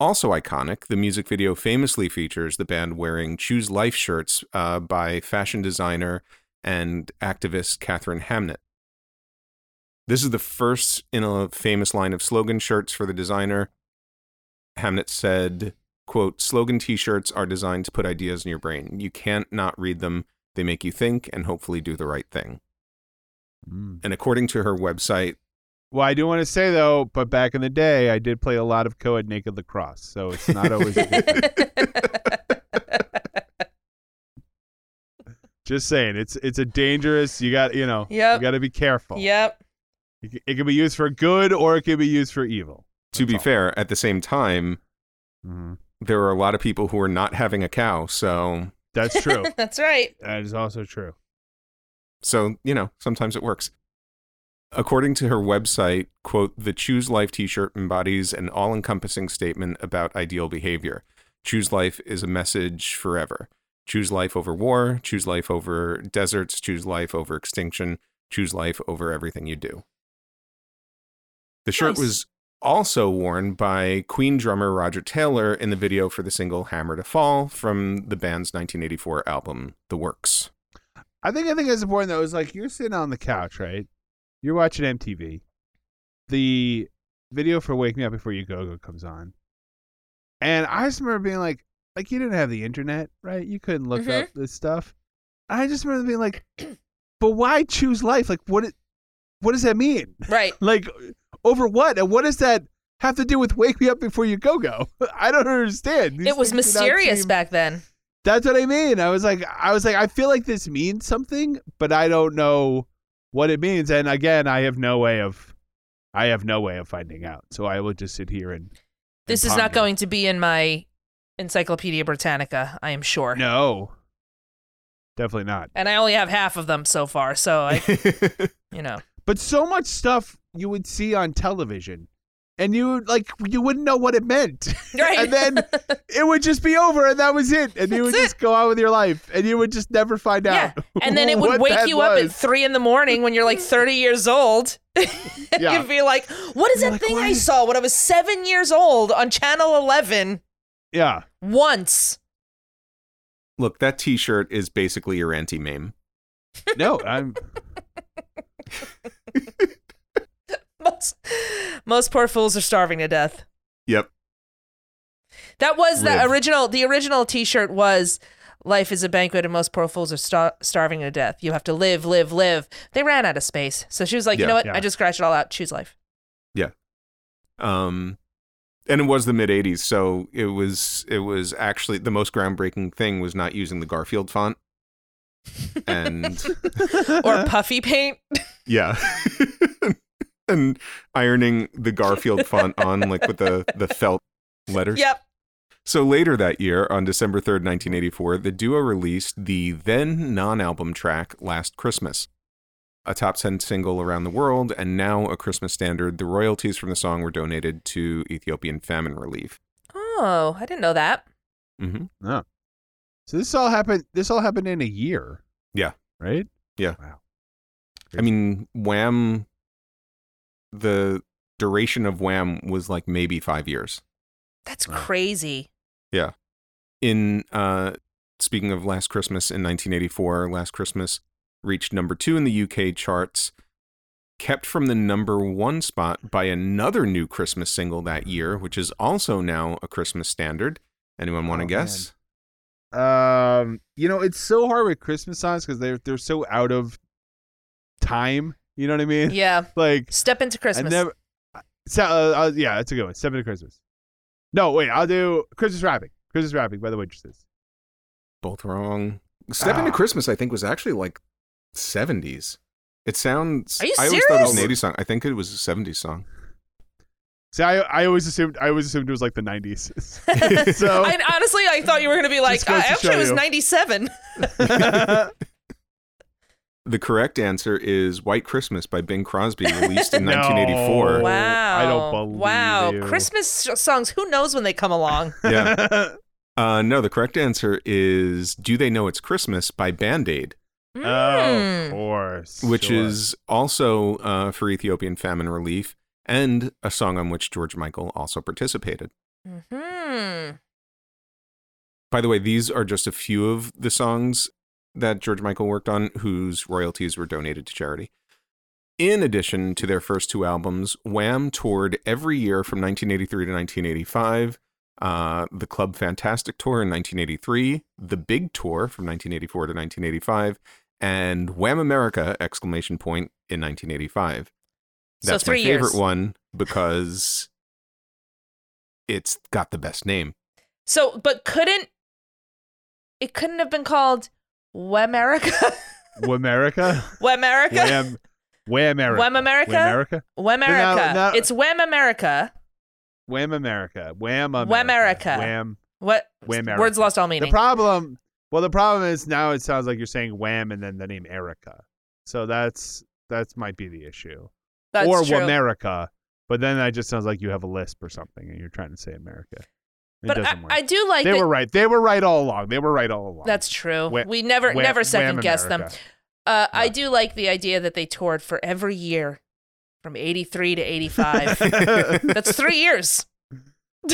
Also iconic, the music video famously features the band wearing Choose Life shirts uh, by fashion designer and activist Katharine Hamnett. This is the first in a famous line of slogan shirts for the designer. Hamnett said, quote, slogan t-shirts are designed to put ideas in your brain. You can't not read them. They make you think and hopefully do the right thing. Mm. And according to her website, Well, I do want to say though, but back in the day, I did play a lot of co-ed naked lacrosse, so it's not always. a good thing. <laughs> Just saying, it's it's a dangerous. You got you know. Yep. You got to be careful. yep. It, it can be used for good or it can be used for evil. to be all. fair, at the same time, Mhm. there are a lot of people who are not having a cow. So, That's true. <laughs> That's right. that is also true. so you know, sometimes it works. According to her website, quote, the Choose Life t-shirt embodies an all-encompassing statement about ideal behavior. Choose life is a message forever. Choose life over war, choose life over deserts, choose life over extinction, choose life over everything you do. The shirt Nice. was also worn by Queen drummer Roger Taylor in the video for the single Hammer to Fall from the band's 1984 album The Works. I think I think it's important though. Is like you're sitting on the couch, right? You're watching MTV. The video for "Wake Me Up Before You Go Go" comes on, and I just remember being like, like you didn't have the internet, right? You couldn't look Mhm. up this stuff. I just remember being like, <clears throat> but why choose life? Like, what? It, what does that mean? Right. <laughs> Like, over what? And what does that have to do with "Wake Me Up Before You Go Go"? <laughs> I don't understand. These it was things do not mysterious seem- back then. that's what I mean. I was like, I was like, I feel like this means something, but I don't know what it means. And again, I have no way of, I have no way of finding out. So I will just sit here and. This and is not going to be in my Encyclopedia Britannica, I am sure. No, definitely not. And I only have half of them so far, so I, <laughs> you know. But so much stuff you would see on television, and you would, like you wouldn't know what it meant, <laughs> Right. and then it would just be over, and that was it, and you would That's just go on with your life, and you would just never find Yeah. out. <laughs> And then it would wake that you up at three in the morning when you're like <laughs> 30 years old. Yeah. You'd be like, what is You're that like, thing why I saw when I was seven years old on Channel 11 Yeah. once? Look, that t-shirt is basically your anti-meme. No, I'm. <laughs> Most, most poor fools are starving to death. Yep. That was the original. The original T-shirt was "Life is a banquet, and most poor fools are star- starving to death. You have to live, live, live." They ran out of space, so she was like, "You know what? Yeah. I just scratched it all out. Choose life." Yeah. Um, and it was the mid '80s, so it was it was actually the most groundbreaking thing was not using the Garfield font, <laughs> and Or puffy paint. <laughs> yeah, <laughs> and ironing the Garfield font on like with the the felt letters. yep. So later that year, on December 3rd, 1984, the duo released the then non album track Last Christmas. A top 10 single around the world, and now a Christmas standard. The royalties from the song were donated to Ethiopian famine relief. Oh, I didn't know that. hmm No. So this all happened. This all happened in a year. Yeah. Right. Yeah. Wow. I mean, Wham, the duration of Wham was like maybe five years. That's Wow. crazy. Yeah. In uh speaking of last christmas in 1984 last christmas reached number two in the uk charts kept from the number one spot by another new christmas single that year which is also now a christmas standard anyone want to Oh, guess Um, you know, it's so hard with Christmas songs because they're they're so out of time. You know what I mean? <laughs> Yeah. Like Step into Christmas. I never. So, uh, uh, yeah, that's a good one. Seven to Christmas. No, wait, I'll do Christmas wrapping. Christmas wrapping by the waitresses. both wrong step into Ah. christmas i think was actually like 70s it sounds Are you i always thought it was an serious? 80s song i think it was a 70s song See, I I always assumed I always assumed it was like the nineties. <laughs> <laughs> so I, honestly, I thought you were going to be like, uh, actually, it was 97. The correct answer is white christmas by bing crosby released in <laughs> No. 1984 Wow. I don't believe it. Wow. you. Christmas songs, who knows when they come along? <laughs> yeah <laughs> Uh, no, the correct answer is "Do They Know It's Christmas" by Band Aid, Oh, of Mm. course. which sure. is also uh, for Ethiopian famine relief, and a song on which George Michael also participated. Hmm. By the way, these are just a few of the songs that George Michael worked on whose royalties were donated to charity. In addition to their first two albums, Wham toured every year from 1983 to 1985. Uh, the Club Fantastic Tour in 1983, the Big Tour from 1984 to 1985, and Wham America! Exclamation point in 1985. So That's three my favorite years. one because it's got the best name. So, but couldn't it couldn't have been called Wemerica? Wemerica? Wham. Whamerica. Wham America? Whamerica. Wemerica. No, no. It's Wham America. Wham America. Wham America. Whamerica. Wham. What? Whamerica. Words lost all meaning. The problem, well, the problem is now it sounds like you're saying Wham and then the name Erica. So that's that's might be the issue. That's or true. America. But then that just sounds like you have a lisp or something, and you're trying to say America. It but I. I do like they that. were right. They were right all along. They were right all along. That's true. Wha- we never Wham- never second guess them. America. Uh, I do like the idea that they toured for every year from 83 to 85. <laughs> That's three years.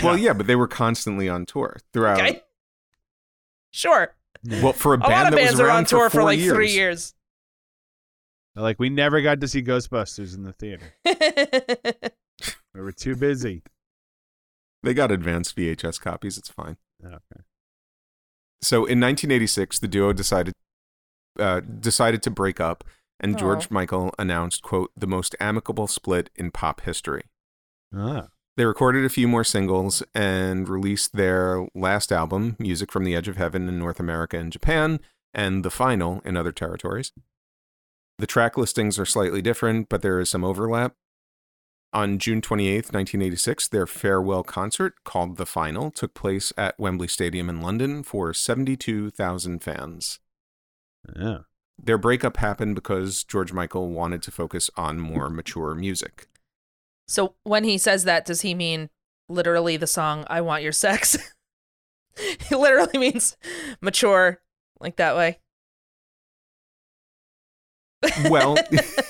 Well, yeah, but they were constantly on tour throughout. Okay. Sure. Well, for a A band lot of that bands was are on tour for, four like years. three years. Like we never got to see Ghostbusters in the theater. <laughs> We were too busy. They got advanced VHS copies. It's fine. Okay. So in 1986, the duo decided uh, decided to break up, and Aw. George Michael announced, "quote the most amicable split in pop history." Ah. They recorded a few more singles and released their last album, Music from the Edge of Heaven, in North America and Japan, and The Final in other territories. The track listings are slightly different, but there is some overlap. On June 28th, 1986, their farewell concert, called The Final, took place at Wembley Stadium in London for 72,000 fans. Yeah. Their breakup happened because George Michael wanted to focus on more mature music. So when he says that, does he mean literally the song "I Want Your Sex"? <laughs> he literally means mature, like that way. Well, <laughs>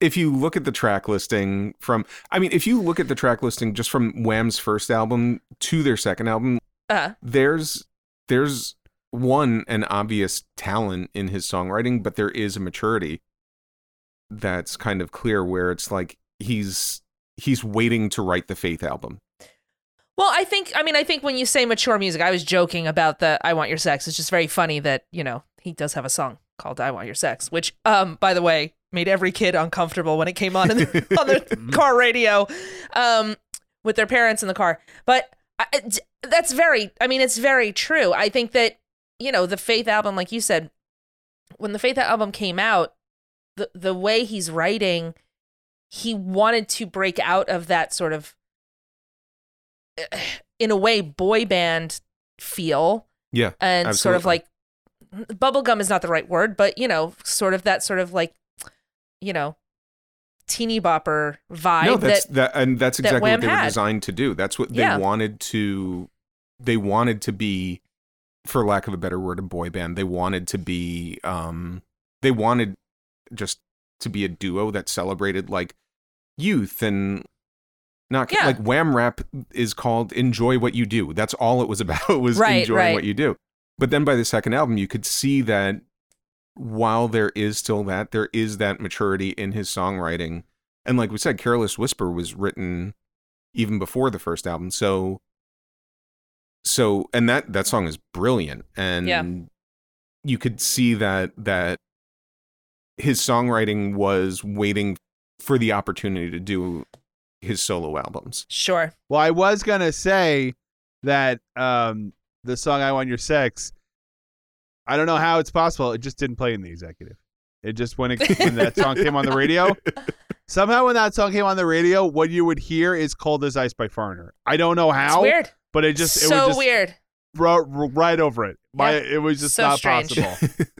if you look at the track listing from I mean, if you look at the track listing just from Wham's first album to their second album, uh, there's there's one an obvious talent in his songwriting, but there is a maturity that's kind of clear where it's like he's he's waiting to write the Faith album. well, I think. I mean, I think when you say mature music, I was joking about the "I Want Your Sex." It's just very funny that you know he does have a song called "I Want Your Sex," which, um, by the way, made every kid uncomfortable when it came on in the, <laughs> on the car radio, um, with their parents in the car. But I, that's very. I mean, it's very true. I think that you know the Faith album, like you said, when the Faith album came out, the the way he's writing, he wanted to break out of that sort of, eh, in a way, boy band feel Yeah. and sort of Absolutely. like bubblegum is not the right word, but you know, sort of that sort of like, you know, teeny bopper vibe no, that's that that, and that's exactly Wham what they were had. designed to do. That's what they Yeah. wanted to. They wanted to be, for lack of a better word, a boy band. They wanted to be. Um, they wanted just to be a duo that celebrated like youth and not Yeah. like Wham Rap is called "Enjoy What You Do." That's all it was <laughs> about was Right, enjoying right. what you do. But then by the second album, you could see that while there is still that, there is that maturity in his songwriting. And like we said, Careless Whisper was written even before the first album. So so and that that song is brilliant. And Yeah. you could see that that his songwriting was waiting for the opportunity to do his solo albums. sure. Well, I was gonna say that um, the song "I Want Your Sex." I don't know how it's possible. It just didn't play in the executive. It just when it, when that song came on the radio. <laughs> Somehow, when that song came on the radio, what you would hear is "Cold as Ice" by Foreigner. I don't know how. It's how, weird. but it just it so would just weird. ro- ro- right over it. My, Yeah. it was just So not strange. possible. <laughs>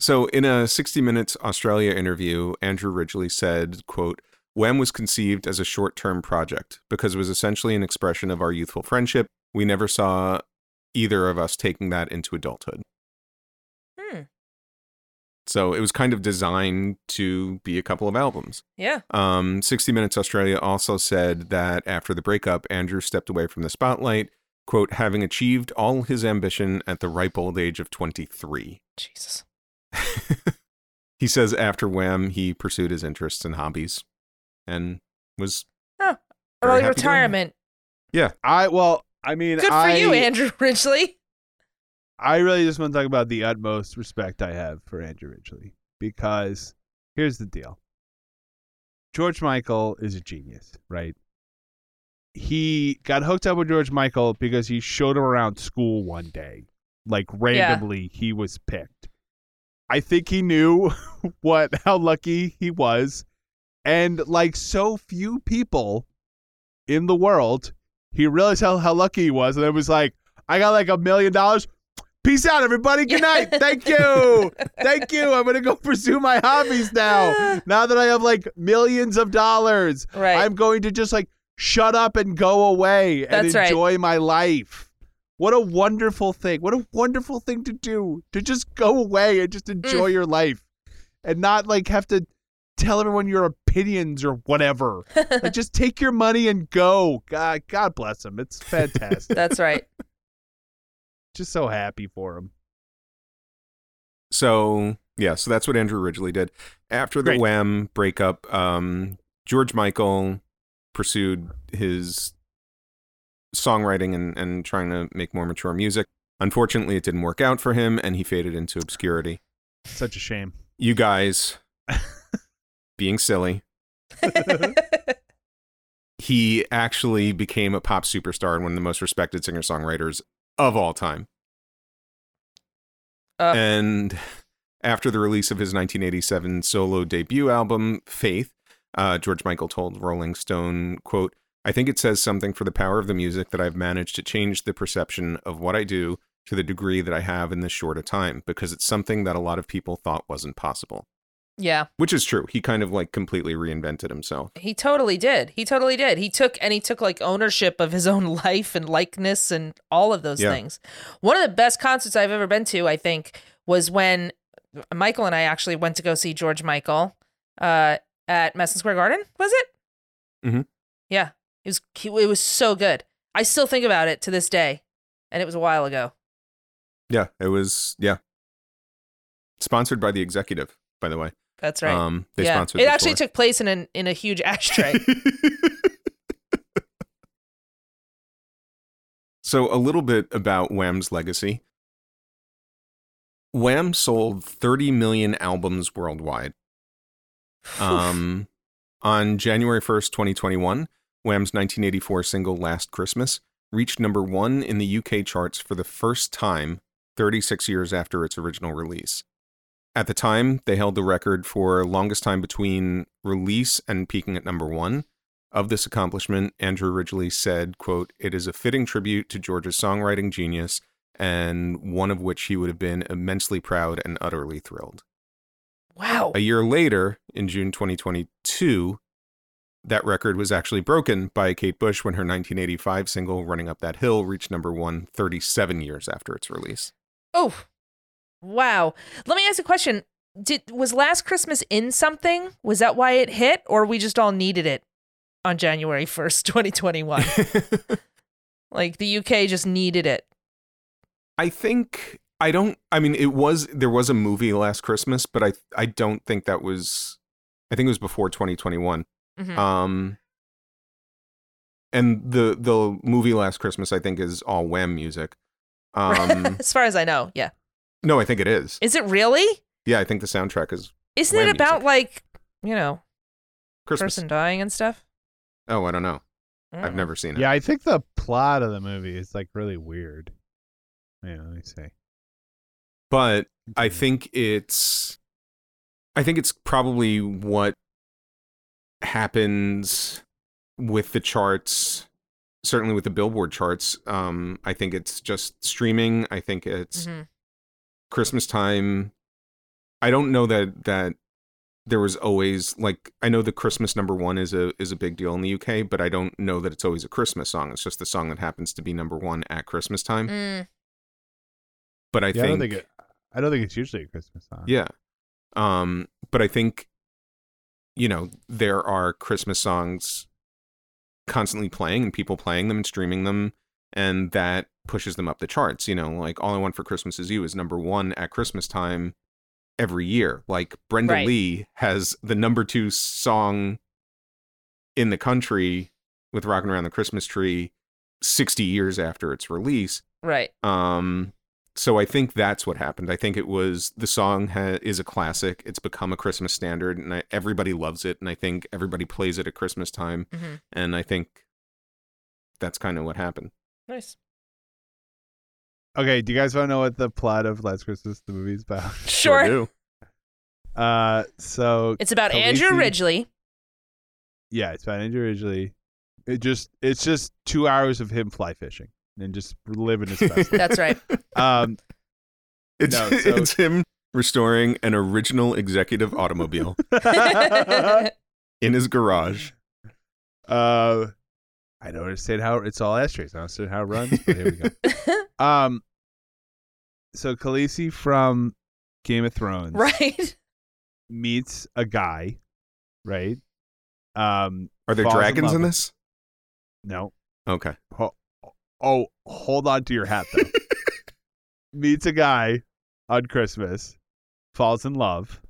So, in a 60 Minutes Australia interview, Andrew Ridgeley said, quote, Wham was conceived as a short-term project because it was essentially an expression of our youthful friendship. We never saw either of us taking that into adulthood. So, it was kind of designed to be a couple of albums. Yeah. Um, 60 Minutes Australia also said that after the breakup, Andrew stepped away from the spotlight, quote, having achieved all his ambition at the ripe old age of 23. Jesus. <laughs> he says after Wham, he pursued his interests and hobbies and was Very Early retirement. Yeah. I well, I mean, Good for I, you, Andrew Ridgeley. I really just want to talk about the utmost respect I have for Andrew Ridgeley because here's the deal. George Michael is a genius, right? He got hooked up with George Michael because he showed him around school one day. Like randomly he was picked. I think he knew <laughs> what how lucky he was and like so few people in the world, he realized how, how lucky he was and it was like I got like a million dollars. Peace out, everybody. Good night. Thank you. <laughs> Thank you. I'm gonna go pursue my hobbies now. <laughs> Now that I have like millions of dollars, Right. I'm going to just like shut up and go away and That's right. enjoy my life. What a wonderful thing. What a wonderful thing to do. To just go away and just enjoy Mm. your life and not like have to tell everyone your opinions or whatever. <laughs> like just take your money and go. God God bless him. It's fantastic. That's right. Just so happy for him. So yeah, so that's what Andrew originally did. After the Great. Wham breakup, um, George Michael pursued his songwriting and, and trying to make more mature music. Unfortunately, it didn't work out for him, and he faded into obscurity. Such a shame. You guys, <laughs> being silly, <laughs> he actually became a pop superstar and one of the most respected singer songwriters of all time. Ugh. And after the release of his 1987 solo debut album, Faith, uh, George Michael told Rolling Stone, quote, I think it says something for the power of the music that I've managed to change the perception of what I do to the degree that I have in this short a time, because it's something that a lot of people thought wasn't possible. Yeah. Which is true. He kind of like completely reinvented himself. He totally did. He totally did. He took and he took like ownership of his <laughs> own life and likeness and all of those Yeah. things. One of the best concerts I've ever been to, I think, was when Michael and I actually went to go see George Michael uh, at Madison Square Garden. Was it? Mhm. Yeah, it was. It was so good. I still think about it to this day, and it was a while ago. Yeah, it was, yeah. Sponsored by the executive, by the way. That's right. Um, they yeah, sponsored it actually tour. took place in an in a huge ashtray. <laughs> so, a little bit about Wham's legacy. Wham sold 30 million albums worldwide. Um, on January 1st, 2021, Wham's 1984 single Last Christmas reached number one in the UK charts for the first time 36 years after its original release. At the time, they held the record for longest time between release and peaking at number one. Of this accomplishment, Andrew Ridgeley said, quote, It is a fitting tribute to George's songwriting genius, and one of which he would have been immensely proud and utterly thrilled. wow. A year later, in June 2022, that record was actually broken by Kate Bush when her 1985 single Running Up That Hill reached number one 37 years after its release. Oh, wow. Let me ask a question. Did was Last Christmas in something? Was that why it hit, or we just all needed it on January first, <laughs> twenty twenty one? <laughs> Like the UK just needed it. I think I don't I mean it was there was a movie last Christmas, but I I don't think that was I think it was before 2021. Mhm. Um and the the movie Last Christmas I think is all Wham music. <laughs> Um as far as I know, yeah. No, I think it is. Is it really? Yeah, I think the soundtrack is Isn't it about music. like you know Christmas. person dying and stuff? Oh, I don't know. I've Mm. never seen it. Yeah, I think the plot of the movie is like really weird. Yeah, let me see. but I think it's I think it's probably what happens with the charts certainly with the billboard charts um I think it's just streaming I think it's Mhm. Christmas time I don't know that that there was always like I know the Christmas number 1 is a is a big deal in the UK but I don't know that it's always a Christmas song it's just the song that happens to be number 1 at Christmas time Mm, but I yeah, think I don't think it. I don't think it's usually a Christmas song. Yeah. Um, but I think, you know, there are Christmas songs constantly playing and people playing them and streaming them, and that pushes them up the charts. You know, like All I Want for Christmas Is You is number one at Christmas time every year. Like Brenda Right. Lee has the number two song in the country with Rockin' Around the Christmas Tree 60 years after its release. right. Um, so I think that's what happened. I think it was the song ha- is a classic. It's become a Christmas standard, and I, everybody loves it. And I think everybody plays it at Christmas time. Mhm. And I think that's kind of what happened. Nice. Okay, do you guys want to know what the plot of Last Christmas the movie is about? <laughs> Sure. do. Uh, so It's about Andrew Khaleesi- Ridgeley. Yeah, it's about Andrew Ridgeley. It just it's just two hours of him fly fishing and just living his best. <laughs> That's right. um, <laughs> It's No, so- it's him restoring an original executive automobile in his garage. Uh, I don't understand how it's all ashtrays. I don't understand how it runs, but here we go. <laughs> <laughs> Um, so Khaleesi from Game of Thrones right? <laughs> meets a guy, right? Um, Are there dragons love in this? No. Okay. Ho- oh, hold on to your hat though. meets a guy on Christmas, falls in love,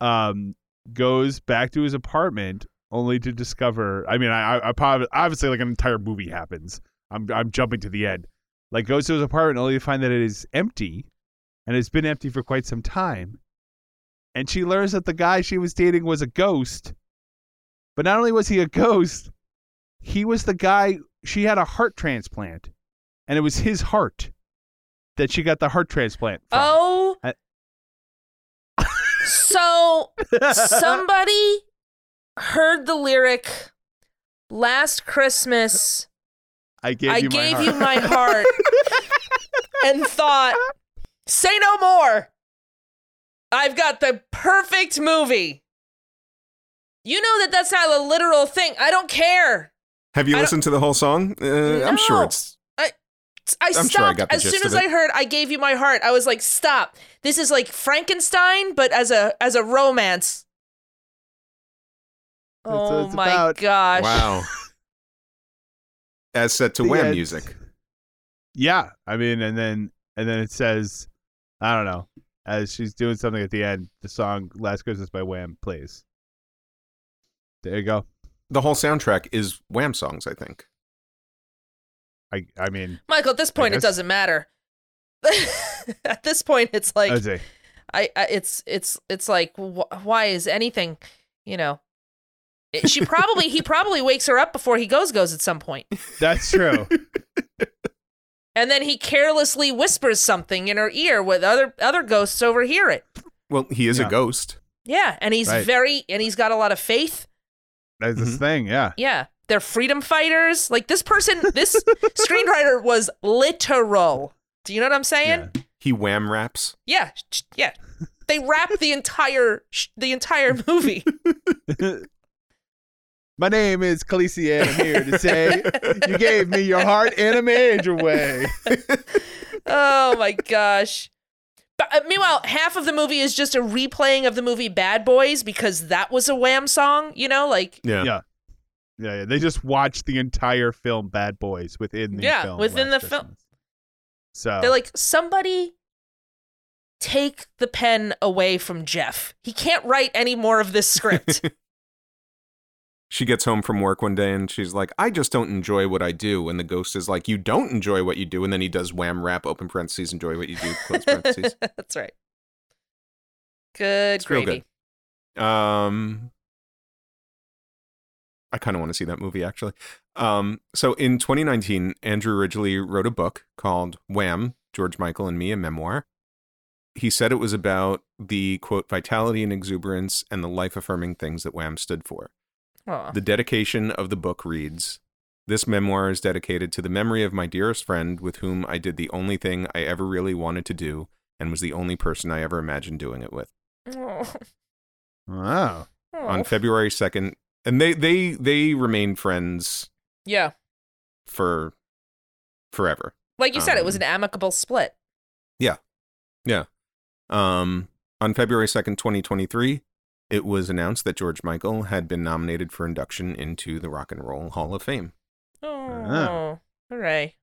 um, goes back to his apartment only to discover. I mean, I, I, I obviously like an entire movie happens. I'm I'm jumping to the end. Like goes to his apartment only to find that it is empty, and it's been empty for quite some time. And she learns that the guy she was dating was a ghost. But not only was he a ghost, he was the guy she had a heart transplant and it was his heart that she got the heart transplant from. Oh. I- so <laughs> somebody heard the lyric last Christmas I gave I you gave my you heart. my heart <laughs> and thought, say no more. I've got the perfect movie. You know that that's not a literal thing. I don't care. Have you I listened to the whole song? Uh, I'm sure it's. I I'm stopped sure I as soon as. I heard I gave you my heart. I was like, stop. This is like Frankenstein, but as a as a romance. That's oh it's my about. gosh. Wow. <laughs> As set to The Wham end. music. Yeah, I mean, and then and then it says, I don't know, as she's doing something at the end, the song "Last Christmas" by Wham plays. There you go. The whole soundtrack is Wham songs, I think. I I mean, Michael, at this point, it doesn't matter. <laughs> at this point, it's like I'd I, I it's it's it's like wh- why is anything, you know? It- She probably he probably wakes her up before he goes goes at some point, that's true. and then he carelessly whispers something in her ear with other other ghosts overhear it. Well, he is Yeah. a ghost. Yeah, and he's Right. very and he's got a lot of faith. That's this Mhm. thing. Yeah. Yeah, they're freedom fighters. Like this person, this screenwriter was literal. Do you know what I'm saying? Yeah. He Wham raps. Yeah, yeah. They wrap the entire sh- the entire movie. <laughs> My name is Khaleesi, and I'm here to say <laughs> you gave me your heart in a major way. <laughs> oh my gosh. But uh, meanwhile, half of the movie is just a replaying of the movie Bad Boys because that was a Wham song. You know, like Yeah. Yeah. Yeah, yeah. They just watched the entire film Bad Boys within the Yeah, film. within Last the film. So they're like somebody take the pen away from Jeff. He can't write any more of this script. <laughs> She gets home from work one day and she's like, I just don't enjoy what I do. And the ghost is like, You don't enjoy what you do. And then he does Wham rap, open parentheses, enjoy what you do, close parentheses. <laughs> That's right. Good It's real gravy. Um, I kind of want to see that movie actually. Um, so in 2019, Andrew Ridgeley wrote a book called Wham, George Michael and Me, a memoir. He said it was about the quote vitality and exuberance and the life affirming things that Wham stood for. Aw. The dedication of the book reads This memoir is dedicated to the memory of my dearest friend with whom I did the only thing I ever really wanted to do and was the only person I ever imagined doing it with. Oh. wow. On. February 2nd, and they they they remained friends Yeah. for forever. Like you said, it was Um, an amicable split. Yeah. Yeah. Um on February 2nd, 2023, it was announced that George Michael had been nominated for induction into the Rock and Roll Hall of Fame. Oh, ah. hooray.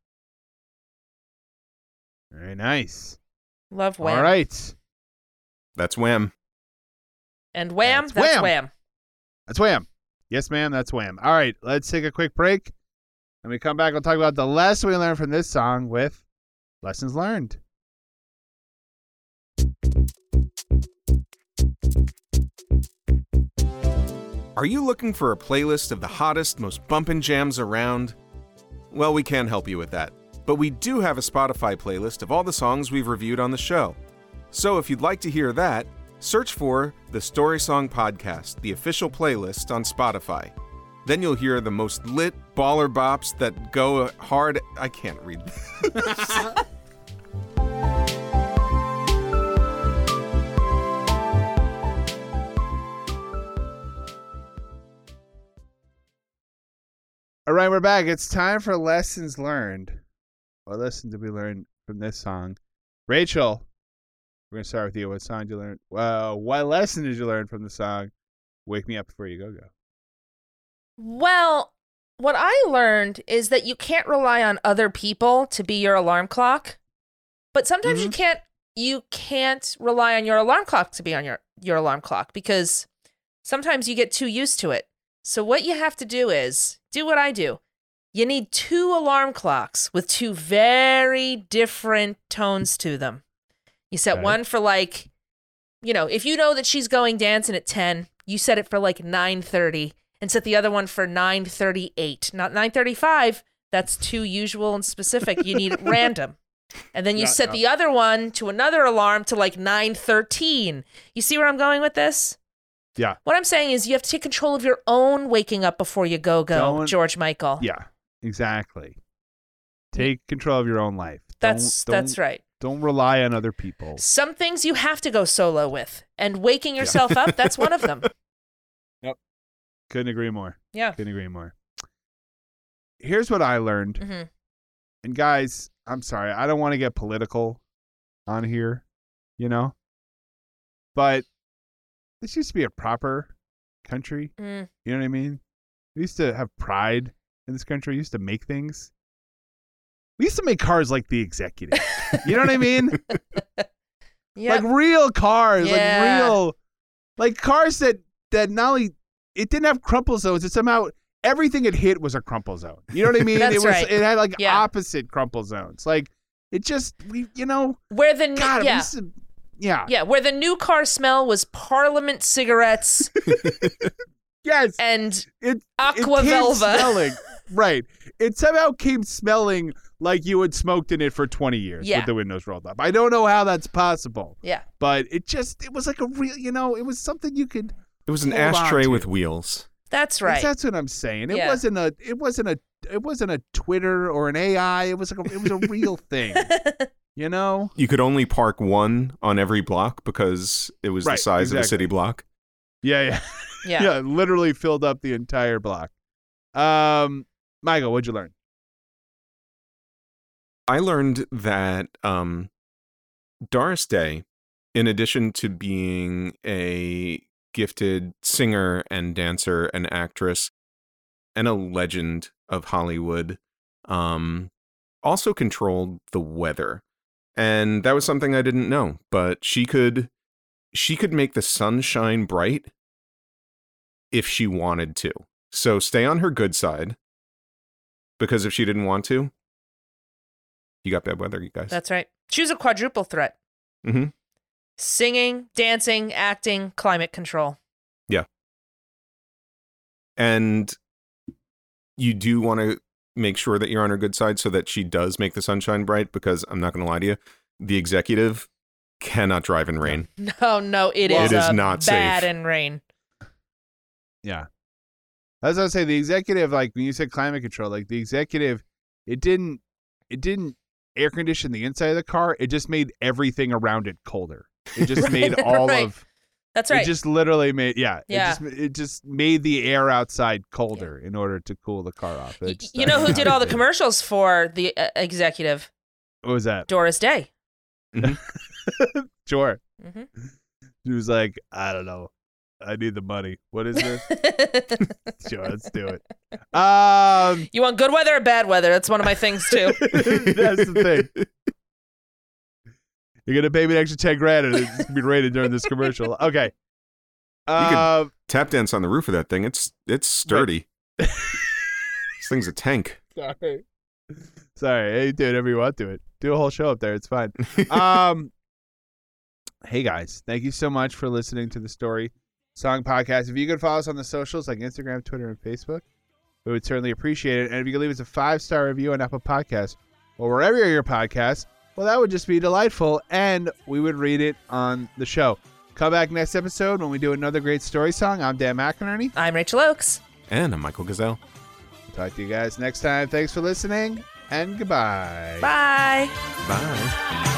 Very nice. Love Wham. All right. That's Wham. And Wham, That's that's, Wham. Wham. That's Wham. Yes, ma'am. That's Wham. All right. Let's take a quick break. When we come back, we'll talk about the lesson we learned from this song with lessons learned. Are you looking for a playlist of the hottest, most bumpin' jams around? Well, we can't help you with that. But we do have a Spotify playlist of all the songs we've reviewed on the show. So if you'd like to hear that, search for the Story Song Podcast, the official playlist on Spotify. Then you'll hear the most lit baller bops that go hard. I can't read. <laughs> All right, we're back. It's time for lessons learned. What lesson did we learn from this song? Rachel, we're gonna start with you. What song did you learn? Well, what lesson did you learn from the song "Wake Me Up Before You Go Go"? Well, what I learned is that you can't rely on other people to be your alarm clock. But sometimes you mm-hmm. can't you can't rely on your alarm clock to be on your your alarm clock because sometimes you get too used to it. So what you have to do is do what I do. You need two alarm clocks with two very different tones to them. You set Okay. one for like you know, if you know that she's going dancing at 10, you set it for like 9:30 and set the other one for 9:38, not 9:35. That's too usual and specific. You need it <laughs> random. And then you Yeah, set yeah. the other one to another alarm to like 9:13. You see where I'm going with this? Yeah. What I'm saying is you have to take control of your own waking up before you go go, Don't- George Michael. Yeah, exactly. Take control of your own life. That's don't, that's don't- right. Don't rely on other people. Some things you have to go solo with, and waking yourself up, that's one of them. <laughs> Yep. Couldn't agree more. Yeah. Couldn't agree more. Here's what I learned. hmm And guys, I'm sorry, I don't want to get political on here, you know? But this used to be a proper country. Mm. You know what I mean? We used to have pride in this country. We used to make things. We used to make cars like the executive. you know what I mean? <laughs> Yeah. Like real cars, Yeah. like real like cars that that not only it didn't have crumple zones, it somehow everything it hit was a crumple zone. You know what I mean? That's it was right. it had like Yeah. opposite crumple zones. Like it just we you know where the God, yeah. Used to- yeah. Yeah, where the new car smell was Parliament cigarettes <laughs> Yes. and It Aqua it Velva. smelling. <laughs> right. It somehow came smelling like you had smoked in it for 20 years Yeah. with the windows rolled up. I don't know how that's possible, Yeah. but it just it was like a real, you know, it was something you could It was an ashtray with wheels. That's right. That's what I'm saying. It Yeah. wasn't a it wasn't a it wasn't a Twitter or an AI. It was like a, it was a real thing. <laughs> You know? You could only park one on every block because it was Right, the size of a city block. Yeah, yeah. yeah. <laughs> Yeah, literally filled up the entire block. Um Michael, what'd you learn? I learned that um, Doris Day, in addition to being a gifted singer and dancer and actress and a legend of Hollywood, um, also controlled the weather. And that was something I didn't know, but she could she could make the sun shine bright if she wanted to. So stay on her good side because if she didn't want to, you got bad weather, you guys. That's right. She was a quadruple threat. Mm-hmm. Singing, dancing, acting, climate control. Yeah. And you do want to make sure that you're on her good side so that she does make the sunshine bright because I'm not going to lie to you, the executive cannot drive in rain. <laughs> No, no, it Well, is It is not bad safe. in rain. Yeah. As I was say, the executive, like when you said climate control, like the executive, it didn't it didn't air condition the inside of the car. It just made everything around it colder. It just <laughs> made all Right. of That's right. It just literally made yeah. Yeah. It just, it just made the air outside colder in order to cool the car off. It just- you know who did all the commercials for the uh, executive? What was that? Doris Day. <laughs> Sure. Mm-hmm. He was like, I don't know. I need the money. What is this? <laughs> sure, let's do it. Um, you want good weather or bad weather? That's one of my things too. <laughs> that's the thing. You're gonna pay me an extra ten grand, and it's gonna be rated during this commercial. <laughs> Okay. Um, Tap dance on the roof of that thing. It's it's sturdy. <laughs> this thing's a tank. sorry. Sorry. Hey, do whatever you want to do it. Do a whole show up there. It's fine. <laughs> um, hey guys, thank you so much for listening to the Story Song Podcast. If you could follow us on the socials like Instagram, Twitter, and Facebook, we would certainly appreciate it. And if you could leave us a five star review on Apple Podcasts or wherever your podcast, well, that would just be delightful, and we would read it on the show. Come back next episode when we do another great story song. I'm Dan McInerney. I'm Rachel Oakes. and I'm Michael Gazelle. Talk to you guys next time. Thanks for listening, and goodbye. Bye. Bye.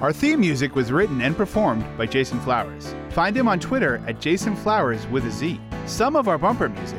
Our theme music was written and performed by Jason Flowers. Find him on Twitter at Jason Flowers with a Z. Some of our bumper music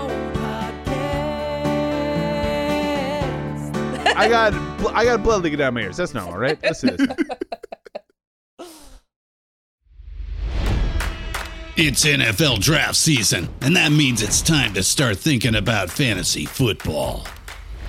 I got I got blood leaking down my ears. That's normal, right? Let's do this. It's NFL draft season, and that means it's time to start thinking about fantasy football.